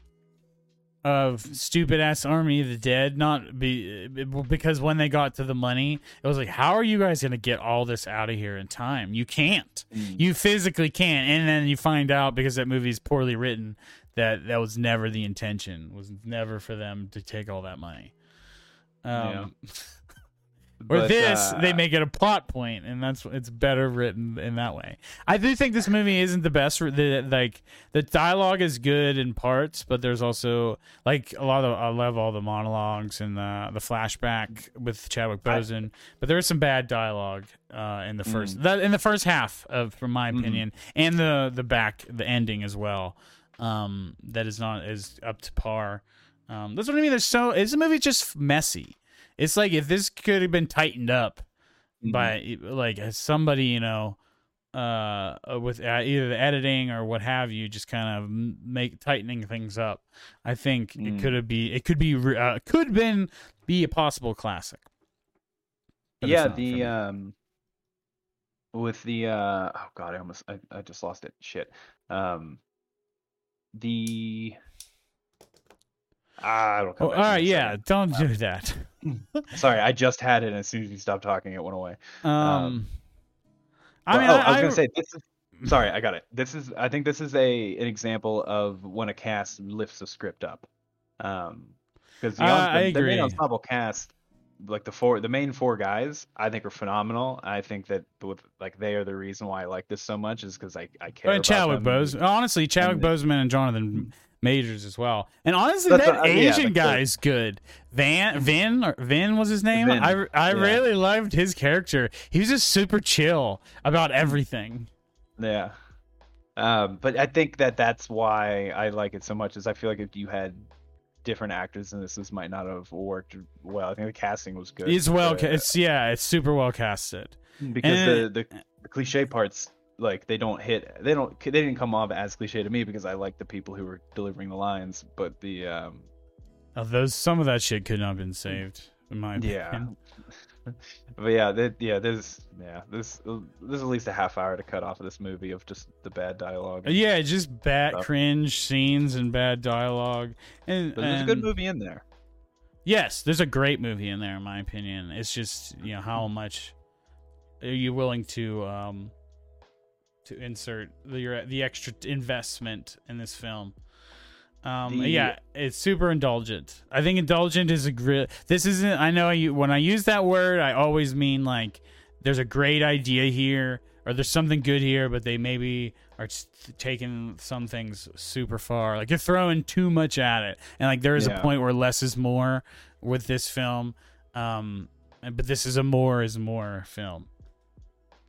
of stupid ass Army of the Dead. Not be because when they got to the money, it was like, how are you guys gonna get all this out of here in time? You can't. You physically can't. And then you find out because that movie's poorly written that that was never the intention. Was never for them to take all that money. Um, Or But, this, uh, they make it a plot point, and that's it's better written in that way. I do think this movie isn't the best. The like the dialogue is good in parts, but there's also like a lot of I love all the monologues and the the flashback with Chadwick I- Boseman, but there is some bad dialogue uh, in the Mm. first in the first half of, from my Mhm. opinion, and the the back the ending as well. Um, that is not as up to par. Um, that's what I mean. There's so is the movie just messy. It's like if this could have been tightened up mhm. by like somebody you know uh with uh, either the editing or what have you just kind of make tightening things up i think it Mm. could have be it could be uh, could been be a possible classic But yeah, the um, with the uh, oh god, I almost I, I just lost it. Shit. Um, the ah, it'll come oh, all right yeah don't do that Sorry, I just had it, and as soon as you stopped talking, it went away. um, i mean oh, I, I was gonna say this is. Sorry, I got it. This is. I think this is a an example of when a cast lifts a script up. Um, because the, Uh, the, the main ensemble cast, like the four, the main four guys, I think are phenomenal. I think that with like they are the reason why I like this so much is because I I care. But about Chadwick them. Bose, honestly, Chadwick Boseman and Jonathan Majors as well. And honestly, That's that a- Asian the- guy's good. Van Vin or Vin was his name. Vin, I I yeah. really loved his character. He was just super chill about everything. Yeah. Um, but I think that that's why I like it so much. Is I feel like if you had different actors in this, this might not have worked well. I think the casting was good. It's well, ca- Uh, it's yeah, it's super well casted. because and- the, the the cliche parts like they don't hit. They don't. They didn't come off as cliche to me because I like the people who were delivering the lines. But the um, Oh, those some of that shit could not have been saved, in my opinion. yeah. but yeah, that, yeah, there's yeah, there's there's at least a half hour to cut off of this movie of just the bad dialogue. Yeah, just bad Stuff. cringe scenes and bad dialogue. And, But there's a good movie in there. Yes, there's a great movie in there, in my opinion. It's just you know how much are you willing to um to insert the the extra investment in this film. Um, The- yeah, it's super indulgent. I think indulgent is a great. This isn't. I know you when I use that word, I always mean like there's a great idea here or there's something good here, but they maybe are taking some things super far. Like you're throwing too much at it, and like there is Yeah. a point where less is more with this film. Um, but this is a more is more film.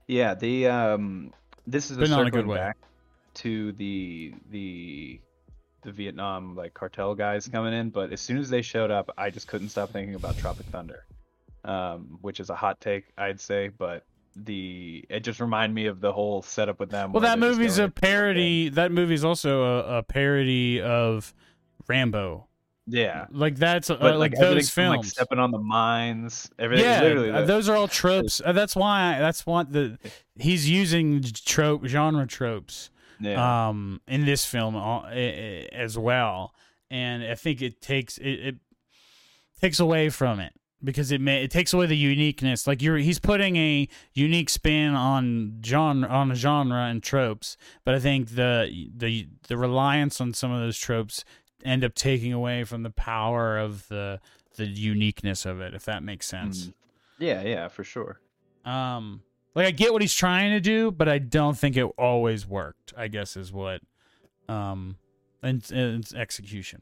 Yeah, the um, this is a not a good way. back to the the the Vietnam like cartel guys coming in, but as soon as they showed up, I just couldn't stop thinking about Tropic Thunder, um, which is a hot take, I'd say, but the it just reminded me of the whole setup with them. Well, that movie's a parody. That movie's also a, a parody of Rambo. Yeah, Like that's uh, like, everything those from, like films. stepping on the mines, everything. yeah, literally, uh, those are all tropes. Uh, that's why. That's what the he's using trope genre tropes. yeah. um, in this film uh, as well, and I think it takes it, it takes away from it because it may, it takes away the uniqueness. Like you're he's putting a unique spin on genre on a genre and tropes, but I think the the the reliance on some of those tropes end up taking away from the power of the the uniqueness of it, if that makes sense. Mm. yeah, yeah, for sure. Um, like I get what he's trying to do, but I don't think it always worked. I guess is what, um, and, and it's execution.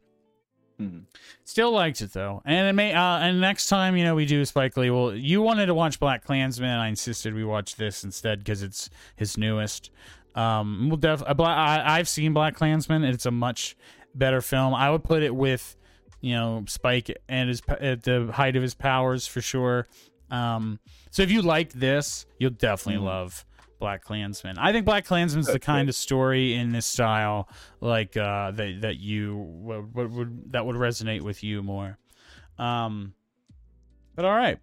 Mhm. Still liked it though, and it may. Uh, and next time you know we do Spike Lee, well, you wanted to watch BlacKkKlansman. I insisted we watch this instead because it's his newest. Um, we'll def. I, I, I've seen BlacKkKlansman. It's a much better film. I would put it with, you know, Spike and his at the height of his powers for sure. Um, so if you liked this, you'll definitely Mhm. love BlacKkKlansman. I think BlacKkKlansman's the Okay. kind of story in this style like uh, that that you would, would, would that would resonate with you more. Um, but all right,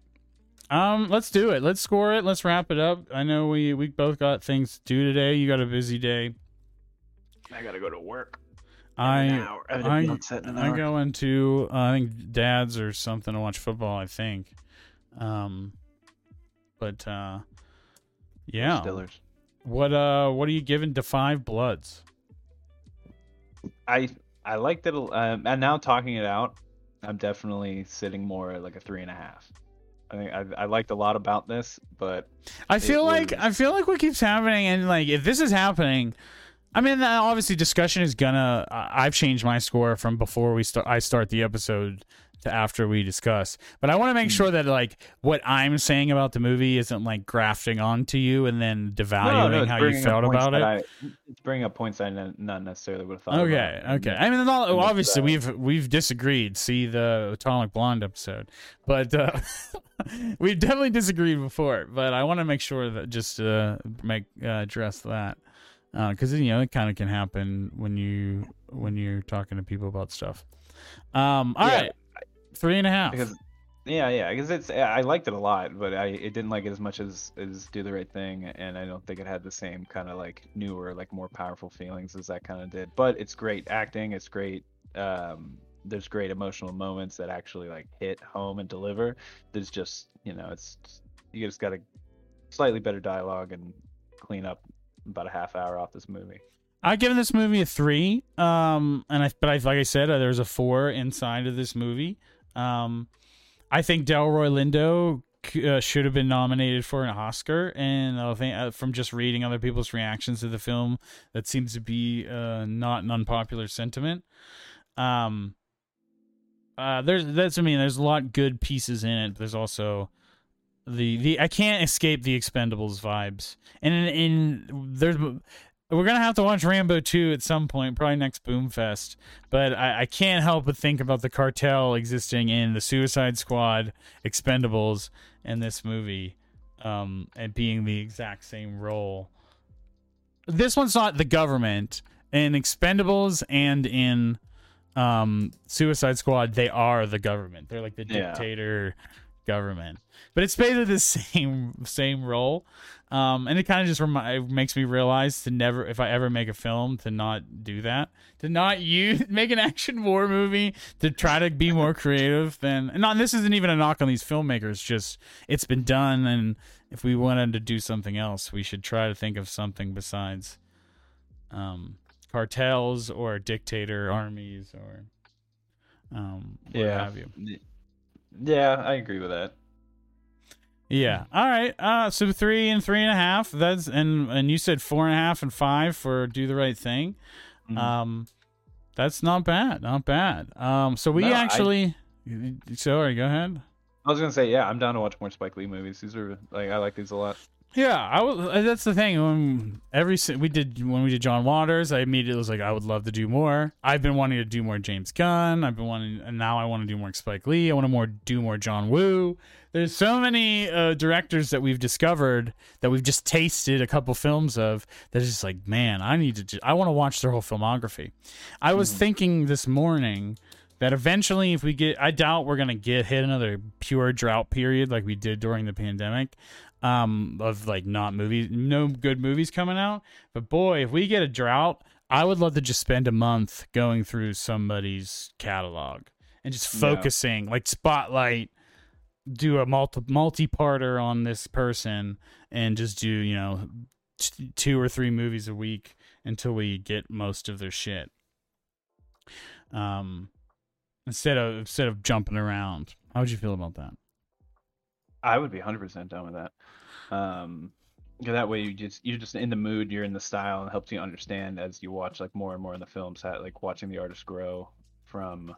um, let's do it. Let's score it. Let's wrap it up. I know we we both got things to do today. You got a busy day. I gotta go to work. I In an hour. I, I- set in an I hour. go into uh, I think dad's or something to watch football. I think. Um, but uh, yeah. Stillers. What uh, what are you giving to Five Bloods? I I liked it. Um, and now talking it out, I'm definitely sitting more at like a three and a half. I think I, I liked a lot about this, but I feel like I feel like what keeps happening, and like if this is happening, I mean, uh, obviously discussion is gonna. I've changed my score from before we start. I start the episode to after we discuss, but I want to make Hmm. sure that like what I'm saying about the movie isn't like grafting onto you and then devaluing it's how you felt about it. I, it's bringing up points I not necessarily would have thought. Okay, about. okay. I mean, all, obviously uh, we've we've disagreed. See the Atomic Blonde episode, but uh, we've definitely disagreed before. But I want to make sure that just uh, make uh, address that because you know it kind of can happen when you when you're talking to people about stuff. Um, all Yeah. right, three and a half. because yeah, yeah, because it's I liked it a lot, but I it didn't like it as much as as Do the Right Thing, and I don't think it had the same kind of like newer, like more powerful feelings as that kind of did. But it's great acting. It's great. Um, there's great emotional moments that actually like hit home and deliver. There's just you know it's you just got a slightly better dialogue and clean up about a half hour off this movie. I've given this movie a three. Um, and I, but I, like I said, uh, there's a four inside of this movie. Um, I think Delroy Lindo uh, should have been nominated for an Oscar, and I think uh, from just reading other people's reactions to the film, that seems to be uh, not an unpopular sentiment. Um, uh, there's that's I mean, there's a lot good pieces in it. But there's also the the I can't escape the Expendables vibes, and in, in there's we're gonna have to watch Rambo 2 at some point, probably next Boomfest. But I, I, can't help but think about the cartel existing in the Suicide Squad, Expendables, and this movie, um, and being the exact same role. This one's not the government. In Expendables and in um, Suicide Squad, they are the government. They're like the Yeah. dictator government. But it's basically the same same role. Um, and it kind of just remi- makes me realize to never, if I ever make a film, to not do that, to not use make an action war movie, to try to be more creative than. And not, this isn't even a knock on these filmmakers. Just it's been done, and if we wanted to do something else, we should try to think of something besides um, cartels or dictator armies or um, what Yeah. have you. Yeah, I agree with that. Yeah. All right. Uh, so three and three and a half. That's and and you said four and a half and five for do the right thing. Mhm. Um, that's not bad. Not bad. Um, so we No, I- actually. Sorry. Go ahead. I was gonna say, yeah, I'm down to watch more Spike Lee movies. These are like I like these a lot. Yeah, I was. That's the thing. When every si- we did when we did John Waters, I immediately was like, I would love to do more. I've been wanting to do more James Gunn. I've been wanting, and now I want to do more Spike Lee. I want to more do more John Woo. There's so many uh, directors that we've discovered that we've just tasted a couple films of. That is just like, man, I need to. Ju- I want to watch their whole filmography. I was thinking this morning that eventually if we get i doubt we're gonna get hit another pure drought period like we did during the pandemic um of like not movies no good movies coming out but boy if we get a drought i would love to just spend a month going through somebody's catalog and just Yeah. focusing like spotlight do a multi multi-parter on this person and just do you know t- two or three movies a week until we get most of their shit um instead of instead of jumping around. How would you feel about that? I would be 100% down with that. Um, that way you just you're just in the mood, you're in the style, and helps you understand as you watch like more and more in the films, how, like watching the artist grow from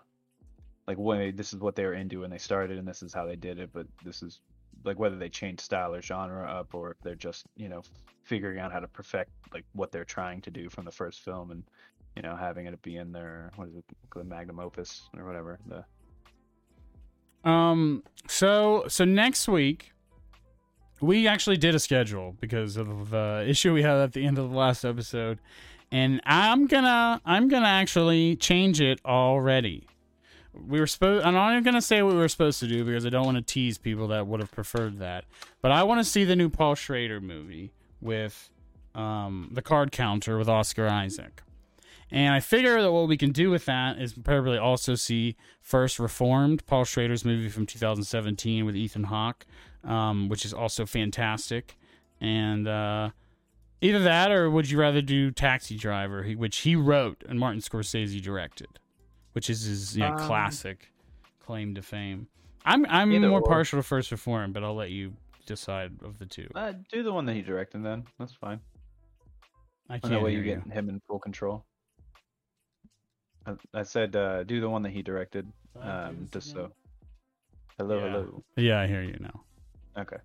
like when this is what they were into when they started, and this is how they did it, but this is like whether they change style or genre up, or if they're just you know figuring out how to perfect like what they're trying to do from the first film, and you know having it be in their what is it the magnum opus or whatever the Um so so next week we actually did a schedule because of the issue we had at the end of the last episode and I'm gonna I'm gonna actually change it already. We were supposed I'm not even gonna say what we were supposed to do because I don't want to tease people that would have preferred that. But I want to see the new Paul Schrader movie with um, the card counter with Oscar Isaac. And I figure that what we can do with that is probably also see First Reformed, Paul Schrader's movie from 2017 with Ethan Hawke, um, which is also fantastic. And uh, either that, or would you rather do Taxi Driver, which he wrote and Martin Scorsese directed, which is his you know, Um, classic claim to fame. I'm I'm more or. partial to First Reformed, but I'll let you decide of the two. uh, do the one that he directed then that's fine. I can't that way you you. get him in full control. I, I said uh, do the one that he directed, um, just so. Hello, Yeah. hello. Yeah, I hear you now. Okay.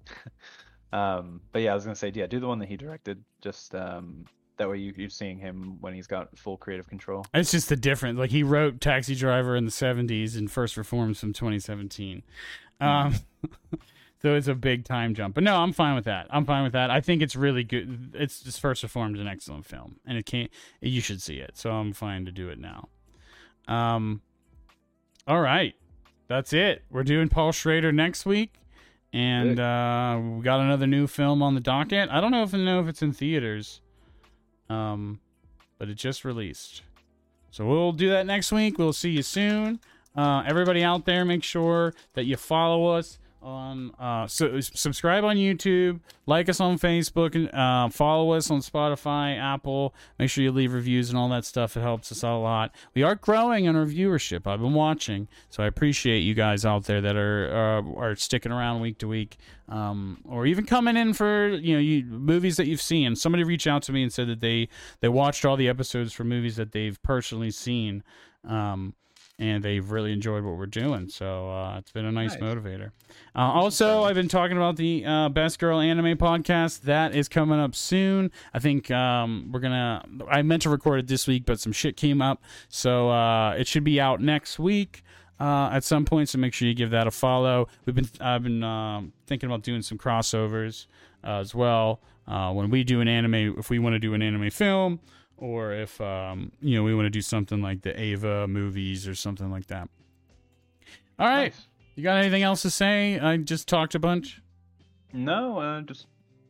um, but yeah, I was gonna say yeah, do the one that he directed. Just um, that way you you're seeing him when he's got full creative control. It's just the difference. Like he wrote Taxi Driver in the '70s and First Reforms from 2017. Um, so it's a big time jump. But no, I'm fine with that. I'm fine with that. I think it's really good. It's just First Reformed is an excellent film, and it can't. You should see it. So I'm fine to do it now. Um, all right, that's it. We're doing Paul Schrader next week. And uh, we got another new film on the docket. I don't know if I know if it's in theaters, um, but it just released. So we'll do that next week. We'll see you soon. Uh, everybody out there, make sure that you follow us on uh so subscribe on YouTube, like us on Facebook, and uh, follow us on Spotify, Apple. Make sure you leave reviews and all that stuff. It helps us out a lot. We are growing in our viewership. I've been watching, so I appreciate you guys out there that are uh, are sticking around week to week, um, or even coming in for you know you, movies that you've seen. Somebody reached out to me and said that they they watched all the episodes for movies that they've personally seen. Um, and they've really enjoyed what we're doing. So uh, it's been a nice, Nice. motivator. Uh, also, I've been talking about the uh, Best Girl Anime podcast. That is coming up soon. I think um, we're gonna. I meant to record it this week, but some shit came up, so uh, it should be out next week. Uh, at some point, so make sure you give that a follow. We've been I've been um, thinking about doing some crossovers uh, as well. Uh, when we do an anime, if we want to do an anime film, or if um, you know we want to do something like the Eva movies or something like that. All right, Nice. you got anything else to say? I just talked a bunch. No, uh, just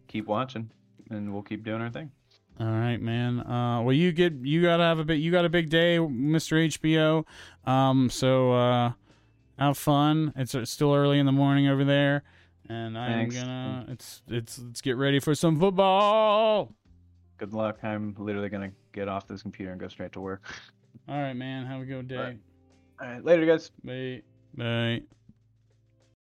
keep watching, and we'll keep doing our thing. All right, man. Uh, well, you get you gotta have a bit. You got a big day, Mister HBO. Um, so uh, have fun. It's uh, still early in the morning over there, and I'm Thanks. gonna. It's it's let's get ready for some football. Good luck. I'm literally gonna get off this computer and go straight to work. All right, man. Have a good day. All right, later, guys. Bye. Bye.